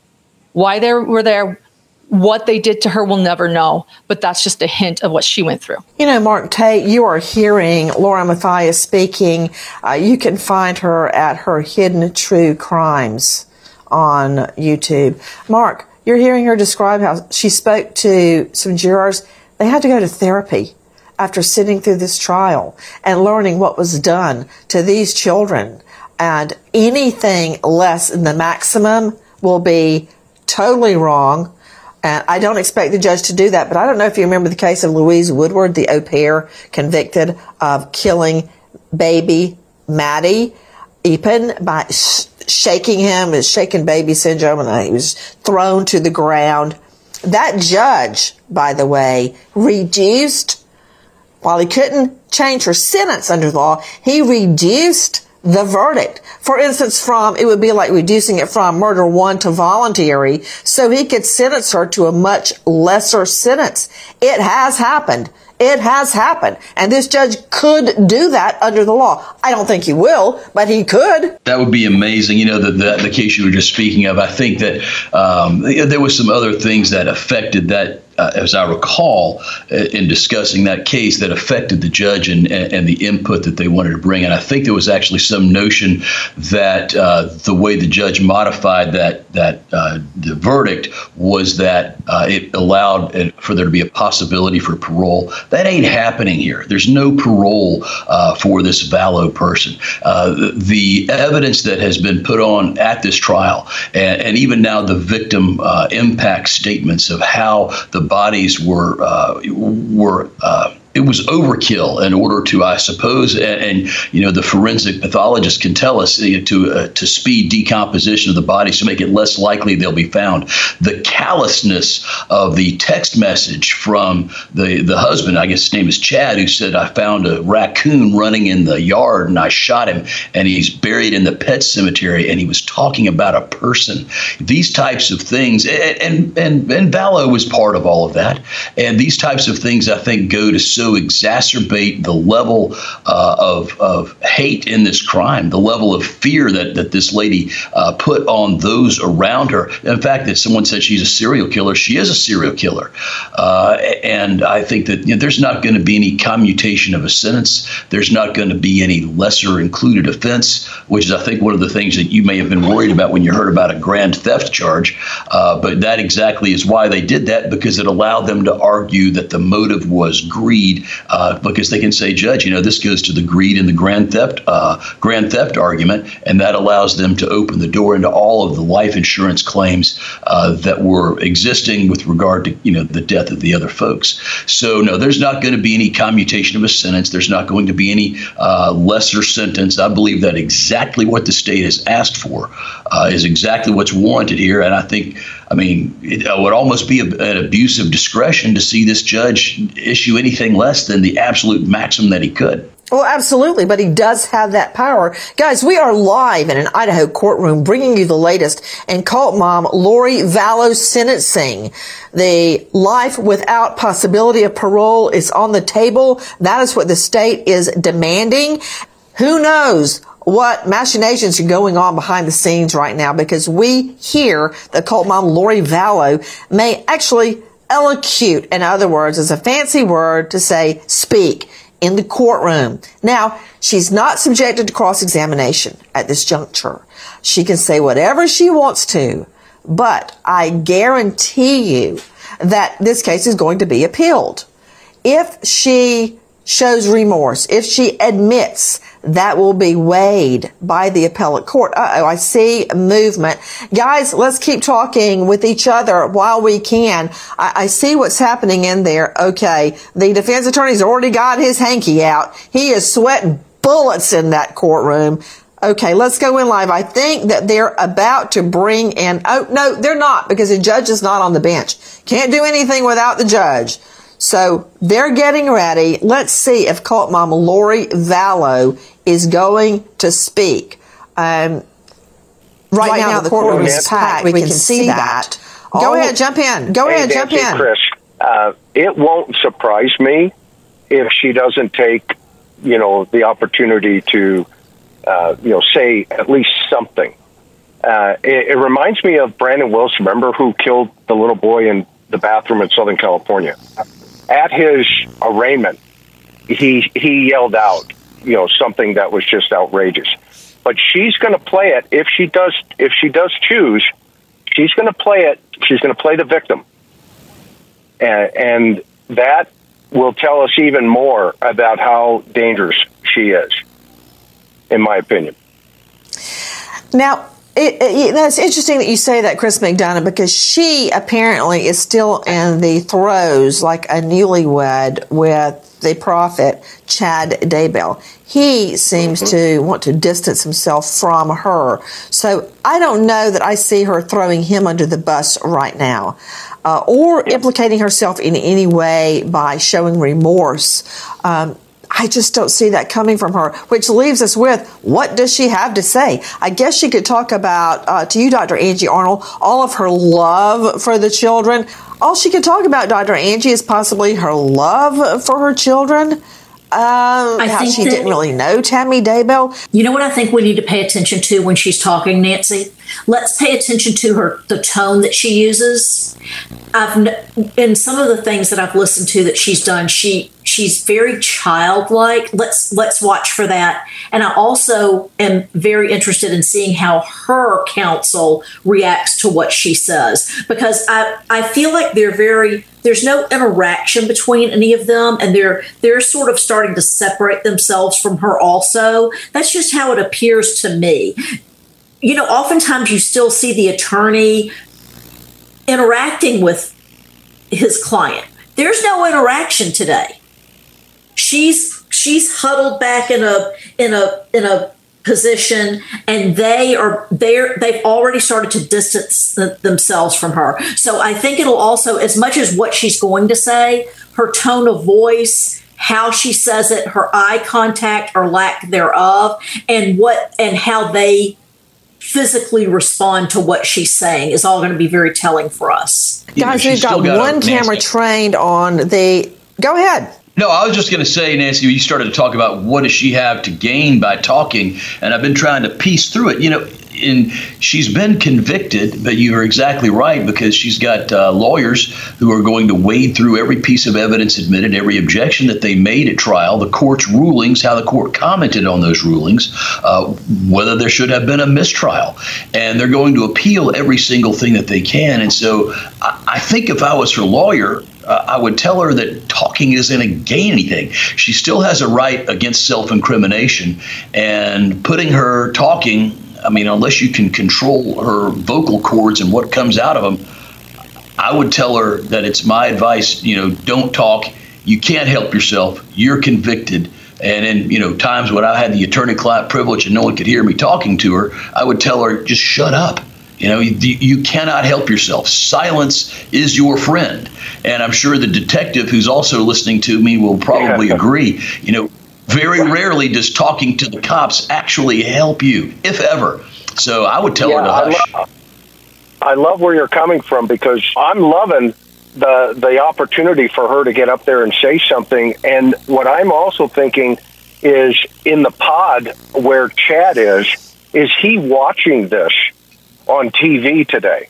Why they were there, what they did to her, we'll never know. But that's just a hint of what she went through. You know, Mark Tate, you are hearing Laura Matthias speaking. Uh, you can find her at her Hidden True Crimes on YouTube. Mark, you're hearing her describe how she spoke to some jurors. They had to go to therapy after sitting through this trial and learning what was done to these children. And anything less than the maximum will be totally wrong. And I don't expect the judge to do that, but I don't know if you remember the case of Louise Woodward, the au pair convicted of killing baby Matty Eappen by sh- shaking him, his shaken baby syndrome, and he was thrown to the ground. That judge, by the way, reduced while he couldn't change her sentence under the law, he reduced the verdict. For instance, from, it would be like reducing it from murder one to voluntary, so he could sentence her to a much lesser sentence. It has happened. It has happened. And this judge could do that under the law. I don't think he will, but he could. That would be amazing. You know, the, the, the case you were just speaking of, I think that um, there was some other things that affected that uh, as I recall, uh, in discussing that case that affected the judge and, and, the input that they wanted to bring. And I think there was actually some notion that uh, the way the judge modified that that uh, the verdict was that uh, it allowed for there to be a possibility for parole. That ain't happening here. There's no parole for this Vallow person. The, evidence that has been put on at this trial, and, and even now the victim impact statements of how the bodies were uh, were uh, it was overkill in order to, I suppose, and, and you know the forensic pathologist can tell us you know, to uh, to speed decomposition of the bodies to make it less likely they'll be found. The callousness of the text message from the the husband, I guess his name is Chad, who said I found a raccoon running in the yard and I shot him and he's buried in the pet cemetery and he was talking about a person. These types of things, and and and, and was part of all of that, and these types of things I think go to so exacerbate the level uh, of, of hate in this crime, the level of fear that, that this lady uh, put on those around her. In fact, that someone said she's a serial killer, she is a serial killer. Uh, and I think that you know, there's not going to be any commutation of a sentence. There's not going to be any lesser included offense, which is, I think, one of the things that you may have been worried about when you heard about a grand theft charge. Uh, but that exactly is why they did that, because it allowed them to argue that the motive was greed uh, because they can say, Judge, you know, this goes to the greed and the grand theft uh, grand theft argument, and that allows them to open the door into all of the life insurance claims uh, that were existing with regard to you know the death of the other folks. So no, there's not going to be any commutation of a sentence. There's not going to be any uh, lesser sentence. I believe that exactly what the state has asked for uh, is exactly what's warranted here, and I think. I mean, it uh, would almost be a, an abuse of discretion to see this judge issue anything less than the absolute maximum that he could. Well, absolutely, but he does have that power. Guys, we are live in an Idaho courtroom bringing you the latest in cult mom Lori Vallow sentencing. The life without possibility of parole is on the table. That is what the state is demanding. Who knows what machinations are going on behind the scenes right now because we hear the cult mom Lori Vallow may actually allocute. In other words, is a fancy word to say speak in the courtroom. Now, she's not subjected to cross-examination at this juncture. She can say whatever she wants to, but I guarantee you that this case is going to be appealed. If she shows remorse, if she admits that will be weighed by the appellate court. oh, I see movement. Guys, let's keep talking with each other while we can. I, I see what's happening in there. Okay. The defense attorney's already got his hanky out. He is sweating bullets in that courtroom. Okay, let's go in live. I think that they're about to bring in, oh, no, they're not because the judge is not on the bench. Can't do anything without the judge. So they're getting ready. Let's see if cult mom Lori Vallow is going to speak. Um, right, right, now, now the courtroom is packed. We, we can, can, see that. that. Go ahead, jump in. Go hey, ahead, jump in. Chris, uh, it won't surprise me if she doesn't take, you know, the opportunity to, uh, you know, say at least something. Uh, it, it reminds me of Brandon Wilson. Remember who killed the little boy in the bathroom in Southern California? At his arraignment, he he yelled out, you know something that was just outrageous. But she's going to play it if she does if she does choose. She's going to play it. She's going to play the victim, and, and that will tell us even more about how dangerous she is, in my opinion. Now, it, it, that's interesting that you say that, Chris McDonough, because she apparently is still in the throes, like a newlywed with the prophet Chad Daybell. He seems mm-hmm. to want to distance himself from her. So I don't know that I see her throwing him under the bus right now. Uh, or implicating herself in any way by showing remorse. Um, I just don't see that coming from her, which leaves us with what does she have to say? I guess she could talk about, uh, to you, Dr. Angie Arnold, all of her love for the children. All she could talk about, Dr. Angie, is possibly her love for her children. Um, I think she that, didn't really know Tammy Daybell. You know what I think we need to pay attention to when she's talking, Nancy? Let's pay attention to her the tone that she uses. I've in some of the things that I've listened to that she's done, she she's very childlike. Let's let's watch for that. And I also am very interested in seeing how her counsel reacts to what she says because I I feel like they're very there's no interaction between any of them and they're they're sort of starting to separate themselves from her also. That's just how it appears to me. You know, oftentimes you still see the attorney interacting with his client. There's no interaction today she's she's huddled back in a in a in a position and they are they're they've already started to distance themselves from her so i think it'll also as much as what she's going to say her tone of voice how she says it her eye contact or lack thereof and what and how they physically respond to what she's saying is all going to be very telling for us Guys, we've got, got one camera trained on the. Go ahead. No, I was just going to say, Nancy, you started to talk about what does she have to gain by talking, and I've been trying to piece through it. You know, in she's been convicted, but you are exactly right because she's got uh, lawyers who are going to wade through every piece of evidence admitted, every objection that they made at trial, the court's rulings, how the court commented on those rulings, uh, whether there should have been a mistrial, and they're going to appeal every single thing that they can. And so, I, I think if I was her lawyer, uh, I would tell her that talking isn't to gain anything. She still has a right against self incrimination, and putting her talking, I mean, unless you can control her vocal cords and what comes out of them, I would tell her that it's my advice, you know, don't talk. You can't help yourself. You're convicted. And in you know times when I had the attorney-client privilege and no one could hear me talking to her, I would tell her just shut up. You know, you, you cannot help yourself. Silence is your friend. And I'm sure the detective who's also listening to me will probably agree. You know, very rarely does talking to the cops actually help you, if ever. So I would tell her to I, hush. I love where you're coming from because I'm loving the the opportunity for her to get up there and say something. And what I'm also thinking is in the pod where Chad is, is he watching this on TV today?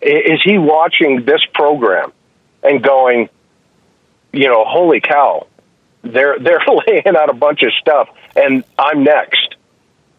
Is he watching this program and going, you know, holy cow, they're (laughs) they're laying out a bunch of stuff, and I'm next.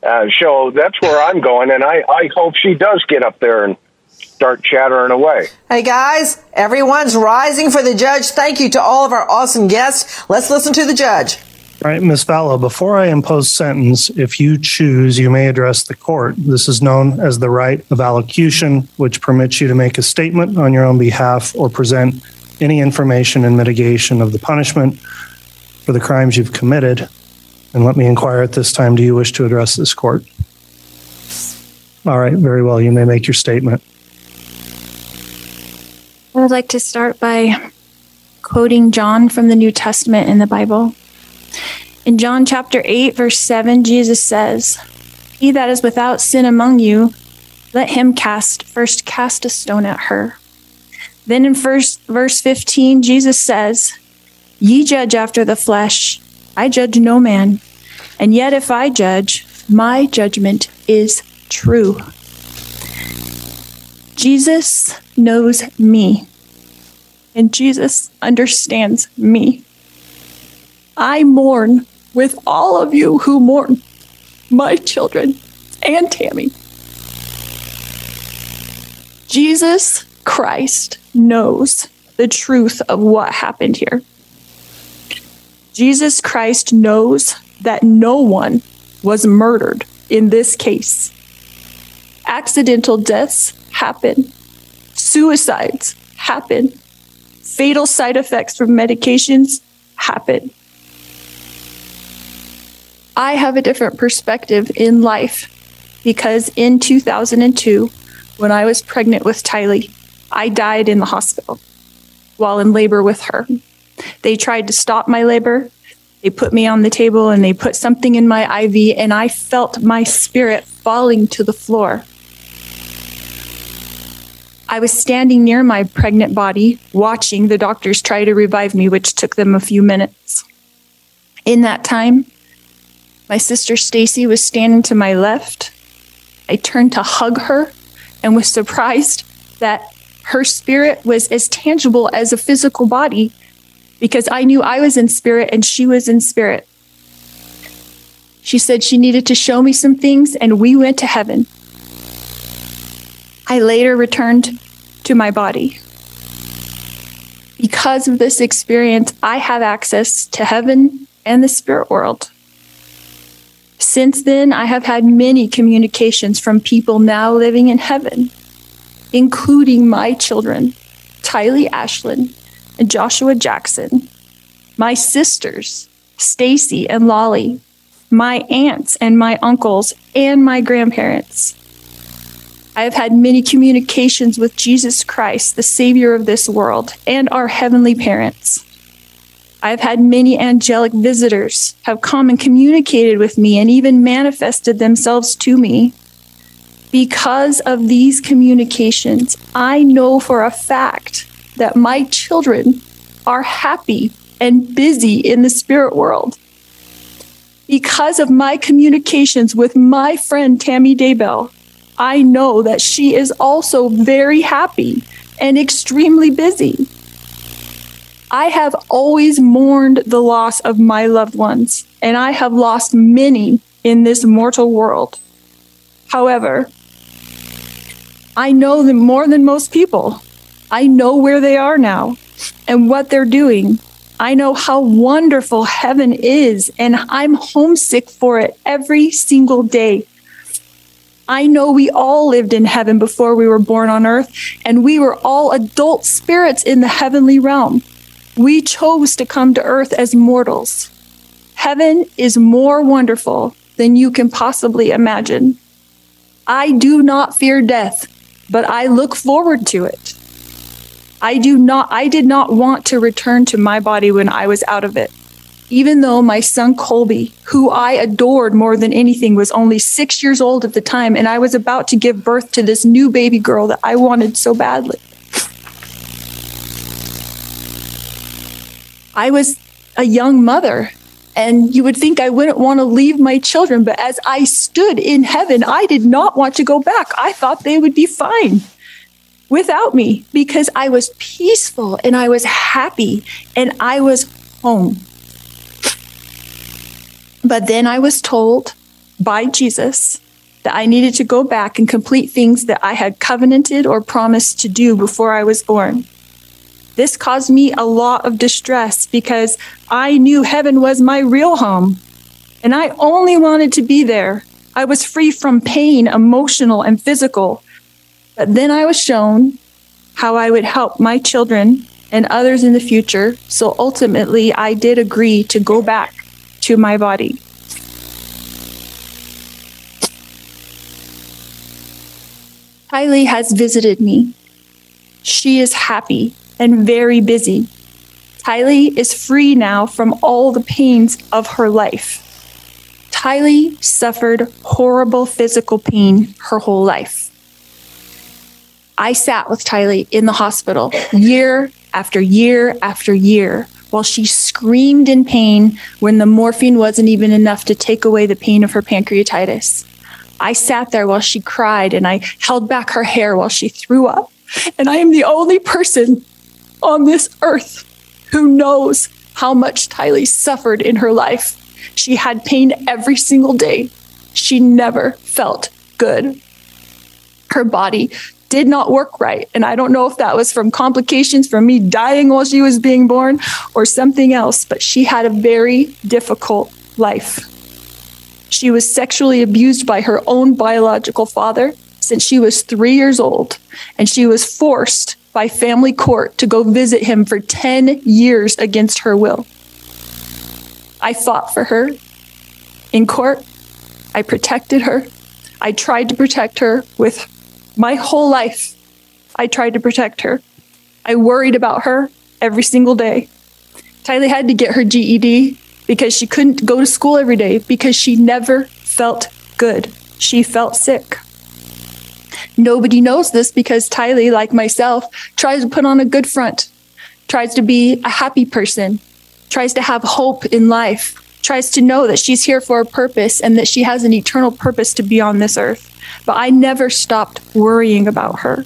Uh, so that's where I'm going, and I, I hope she does get up there and start chattering away. Hey guys, everyone's rising for the judge. Thank you to all of our awesome guests. Let's listen to the judge. All right, Ms. Vallow, before I impose sentence, if you choose, you may address the court. This is known as the right of allocution, which permits you to make a statement on your own behalf or present any information in mitigation of the punishment for the crimes you've committed. And let me inquire at this time do you wish to address this court? All right, very well. You may make your statement. I would like to start by quoting John from the New Testament in the Bible. In John chapter 8, verse 7, Jesus says, He that is without sin among you, let him cast first cast a stone at her. Then in first verse 15, Jesus says, Ye judge after the flesh, I judge no man. And yet if I judge, my judgment is true. Jesus knows me, and Jesus understands me. I mourn with all of you who mourn my children and Tammy. Jesus Christ knows the truth of what happened here. Jesus Christ knows that no one was murdered in this case. Accidental deaths happen, suicides happen, fatal side effects from medications happen. I have a different perspective in life because in 2002, when I was pregnant with Tylee, I died in the hospital while in labor with her. They tried to stop my labor. They put me on the table and they put something in my IV, and I felt my spirit falling to the floor. I was standing near my pregnant body, watching the doctors try to revive me, which took them a few minutes. In that time, my sister Stacy was standing to my left. I turned to hug her and was surprised that her spirit was as tangible as a physical body because I knew I was in spirit and she was in spirit. She said she needed to show me some things, and we went to heaven. I later returned to my body. Because of this experience, I have access to heaven and the spirit world. Since then, I have had many communications from people now living in heaven, including my children, Tylee Ashlyn and Joshua Jackson, my sisters, Stacy and Lolly, my aunts and my uncles, and my grandparents. I have had many communications with Jesus Christ, the Savior of this world, and our heavenly parents. I've had many angelic visitors have come and communicated with me and even manifested themselves to me. Because of these communications, I know for a fact that my children are happy and busy in the spirit world. Because of my communications with my friend Tammy Daybell, I know that she is also very happy and extremely busy. I have always mourned the loss of my loved ones, and I have lost many in this mortal world. However, I know them more than most people. I know where they are now and what they're doing. I know how wonderful heaven is, and I'm homesick for it every single day. I know we all lived in heaven before we were born on earth, and we were all adult spirits in the heavenly realm. We chose to come to earth as mortals. Heaven is more wonderful than you can possibly imagine. I do not fear death, but I look forward to it. I do not I did not want to return to my body when I was out of it. Even though my son Colby, who I adored more than anything, was only 6 years old at the time and I was about to give birth to this new baby girl that I wanted so badly. I was a young mother and you would think I wouldn't want to leave my children, but as I stood in heaven, I did not want to go back. I thought they would be fine without me because I was peaceful and I was happy and I was home. But then I was told by Jesus that I needed to go back and complete things that I had covenanted or promised to do before I was born. This caused me a lot of distress because I knew heaven was my real home and I only wanted to be there. I was free from pain, emotional and physical. But then I was shown how I would help my children and others in the future. So ultimately, I did agree to go back to my body. Tylee has visited me. She is happy and very busy. Tylee is free now from all the pains of her life. Tylee suffered horrible physical pain her whole life. I sat with Tylee in the hospital year after year after year while she screamed in pain when the morphine wasn't even enough to take away the pain of her pancreatitis. I sat there while she cried and I held back her hair while she threw up. And I am the only person on this earth who knows how much Tylee suffered in her life. She had pain every single day. She never felt good. Her body did not work right. And I don't know if that was from complications from me dying while she was being born or something else, but she had a very difficult life. She was sexually abused by her own biological father since she was three years old, and she was forced by family court to go visit him for 10 years against her will. I fought for her in court. I protected her. I tried to protect her with my whole life. I tried to protect her. I worried about her every single day. Tylee had to get her GED because she couldn't go to school every day because she never felt good. She felt sick. Nobody knows this because Tylee, like myself, tries to put on a good front, tries to be a happy person, tries to have hope in life, tries to know that she's here for a purpose and that she has an eternal purpose to be on this earth. But I never stopped worrying about her.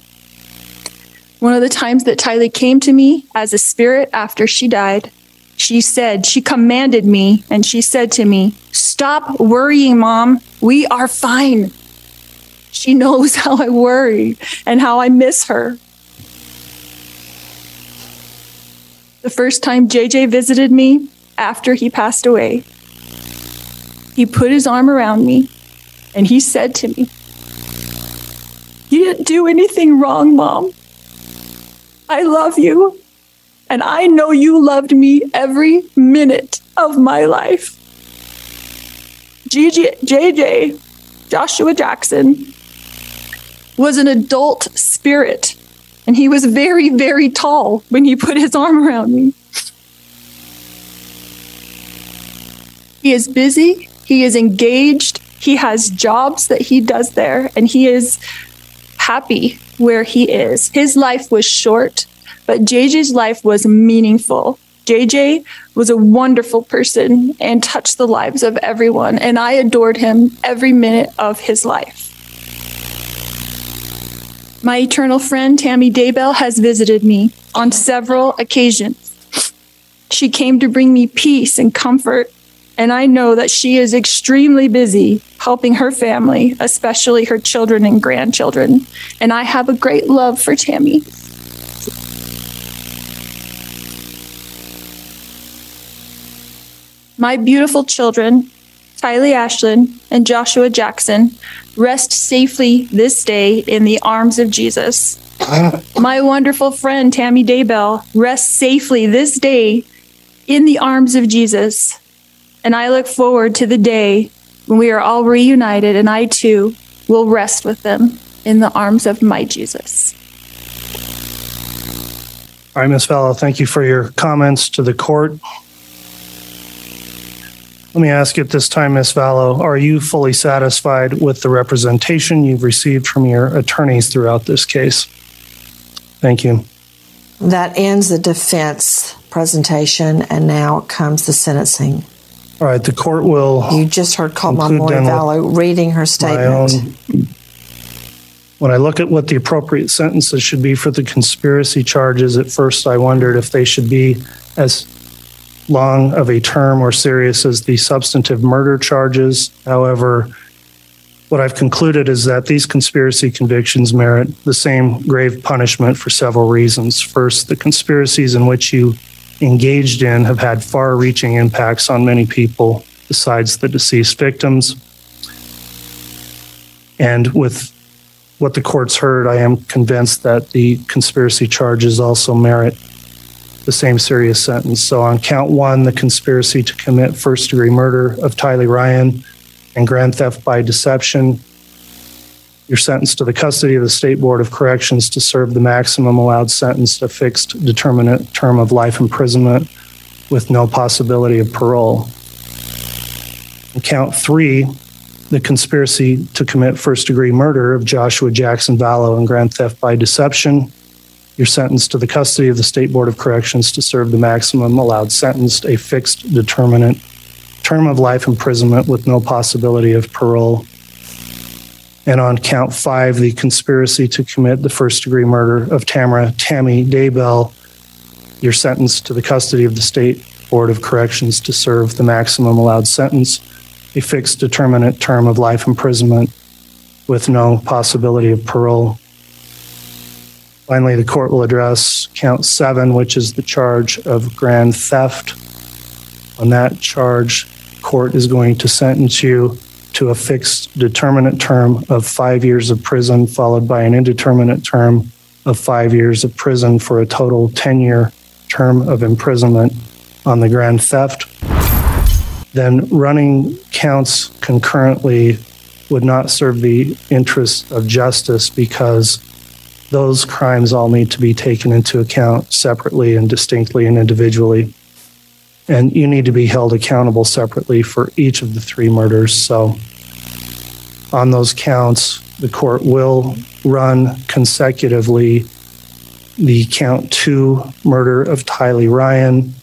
One of the times that Tylee came to me as a spirit after she died, she said, she commanded me and she said to me, Stop worrying, mom. We are fine. She knows (laughs) how I worry and how I miss her. The first time JJ visited me after he passed away, he put his arm around me and he said to me, You didn't do anything wrong, Mom. I love you. And I know you loved me every minute of my life. GG, JJ, Joshua Jackson, was an adult spirit. And he was very, very tall when he put his arm around me. He is busy, he is engaged, he has jobs that he does there, and he is happy where he is. His life was short, but JJ's life was meaningful. JJ was a wonderful person and touched the lives of everyone, and I adored him every minute of his life. My eternal friend Tammy Daybell has visited me on several occasions. She came to bring me peace and comfort, and I know that she is extremely busy helping her family, especially her children and grandchildren. And I have a great love for Tammy. My beautiful children, Tylee Ashlyn and Joshua Jackson, rest safely this day in the arms of Jesus. (laughs) My wonderful friend Tammy Daybell rests safely this day in the arms of Jesus. And I look forward to the day when we are all reunited and I too will rest with them in the arms of my Jesus. All right, Ms. Vallow, thank you for your comments to the court. Let me ask you at this time, Ms. Vallow, are you fully satisfied with the representation you've received from your attorneys throughout this case? Thank you. That ends the defense presentation, and now comes the sentencing. All right, the court will. You just heard conclude then Vallow reading her statement. own- When I look at what the appropriate sentences should be for the conspiracy charges, at first I wondered if they should be as long of a term or serious as the substantive murder charges. However, what I've concluded is that these conspiracy convictions merit the same grave punishment for several reasons. First, the conspiracies in which you engaged in have had far reaching impacts on many people besides the deceased victims. And with what the court's heard, I am convinced that the conspiracy charges also merit the same serious sentence. So on count one, the conspiracy to commit first degree murder of Tylee Ryan and grand theft by deception, you're sentenced to the custody of the State Board of Corrections to serve the maximum allowed sentence, a fixed determinate term of life imprisonment with no possibility of parole. On count three, the conspiracy to commit first degree murder of Joshua Jackson Vallow and grand theft by deception. You're sentenced to the custody of the State Board of Corrections to serve the maximum allowed sentence, a fixed determinate term of life imprisonment with no possibility of parole. And on count five, the conspiracy to commit the first degree murder of Tamara Tammy Daybell, you're sentenced to the custody of the State Board of Corrections to serve the maximum allowed sentence, a fixed determinate term of life imprisonment with no possibility of parole. Finally, the court will address count seven, which is the charge of grand theft. On that charge, court is going to sentence you to a fixed determinate term of five years of prison, followed by an indeterminate term of five years of prison for a total 10 year term of imprisonment on the grand theft. Then running counts concurrently would not serve the interests of justice because those crimes all need to be taken into account separately and distinctly and individually. And you need to be held accountable separately for each of the three murders. So, on those counts, the court will run consecutively the count two murder of Tylee Ryan,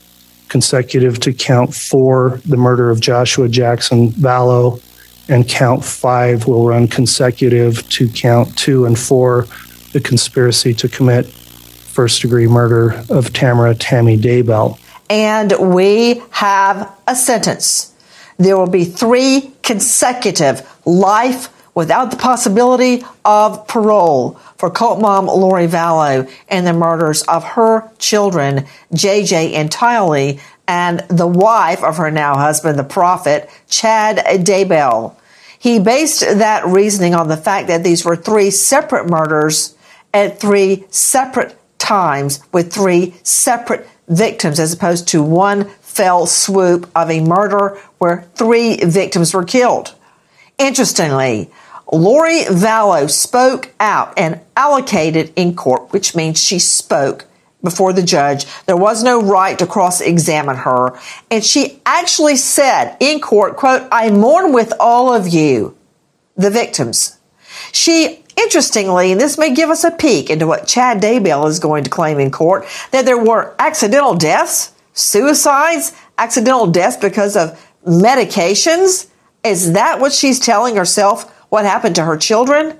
consecutive to count four, the murder of Joshua Jackson Vallow, and count five will run consecutive to count two and four, the conspiracy to commit first degree murder of Tamara Tammy Daybell. And we have a sentence. There will be three consecutive life without the possibility of parole for cult mom Lori Vallow and the murders of her children, JJ and Tylee, and the wife of her now husband, the prophet, Chad Daybell. He based that reasoning on the fact that these were three separate murders at three separate times with three separate victims as opposed to one fell swoop of a murder where three victims were killed. Interestingly, Lori Vallow spoke out and allocuted in court, which means she spoke before the judge. There was no right to cross examine her. And she actually said in court, quote, I mourn with all of you, the victims. She, interestingly, and this may give us a peek into what Chad Daybell is going to claim in court, that there were accidental deaths, suicides, accidental deaths because of medications. Is that what she's telling herself? What happened to her children?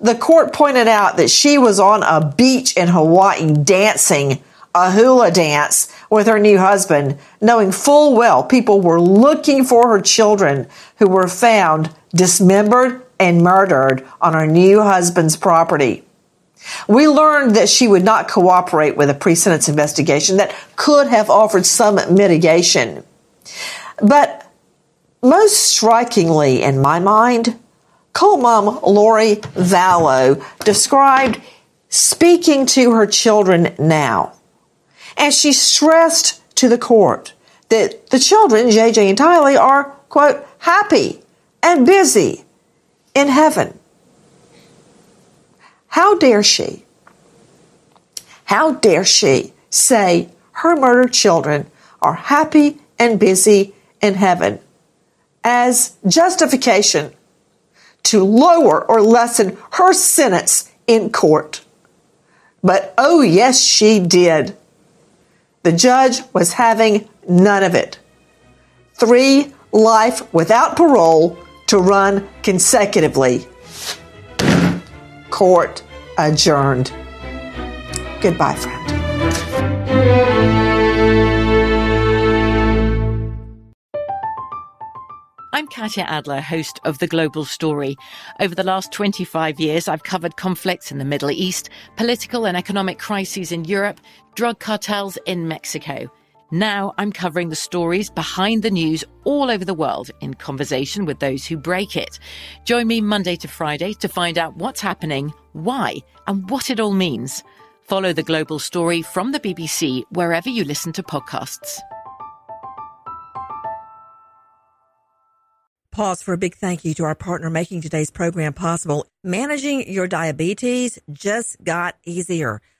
The court pointed out that she was on a beach in Hawaii dancing a hula dance with her new husband, knowing full well people were looking for her children who were found dismembered and murdered on her new husband's property. We learned that she would not cooperate with a pre sentence investigation that could have offered some mitigation. But most strikingly, in my mind, Cult mom Lori Vallow described speaking to her children now. And she stressed to the court that the children, JJ and Tylee, are, quote, happy and busy in heaven. How dare she? How dare she say her murdered children are happy and busy in heaven as justification to lower or lessen her sentence in court. But oh, yes, she did. The judge was having none of it. Three life without parole to run consecutively. Court adjourned. Goodbye, friend. I'm Katya Adler, host of The Global Story. Over the last 25 years, I've covered conflicts in the Middle East, political and economic crises in Europe, drug cartels in Mexico. Now I'm covering the stories behind the news all over the world in conversation with those who break it. Join me Monday to Friday to find out what's happening, why, and what it all means. Follow the global story from the BBC wherever you listen to podcasts. Pause for a big thank you to our partner making today's program possible. Managing your diabetes just got easier.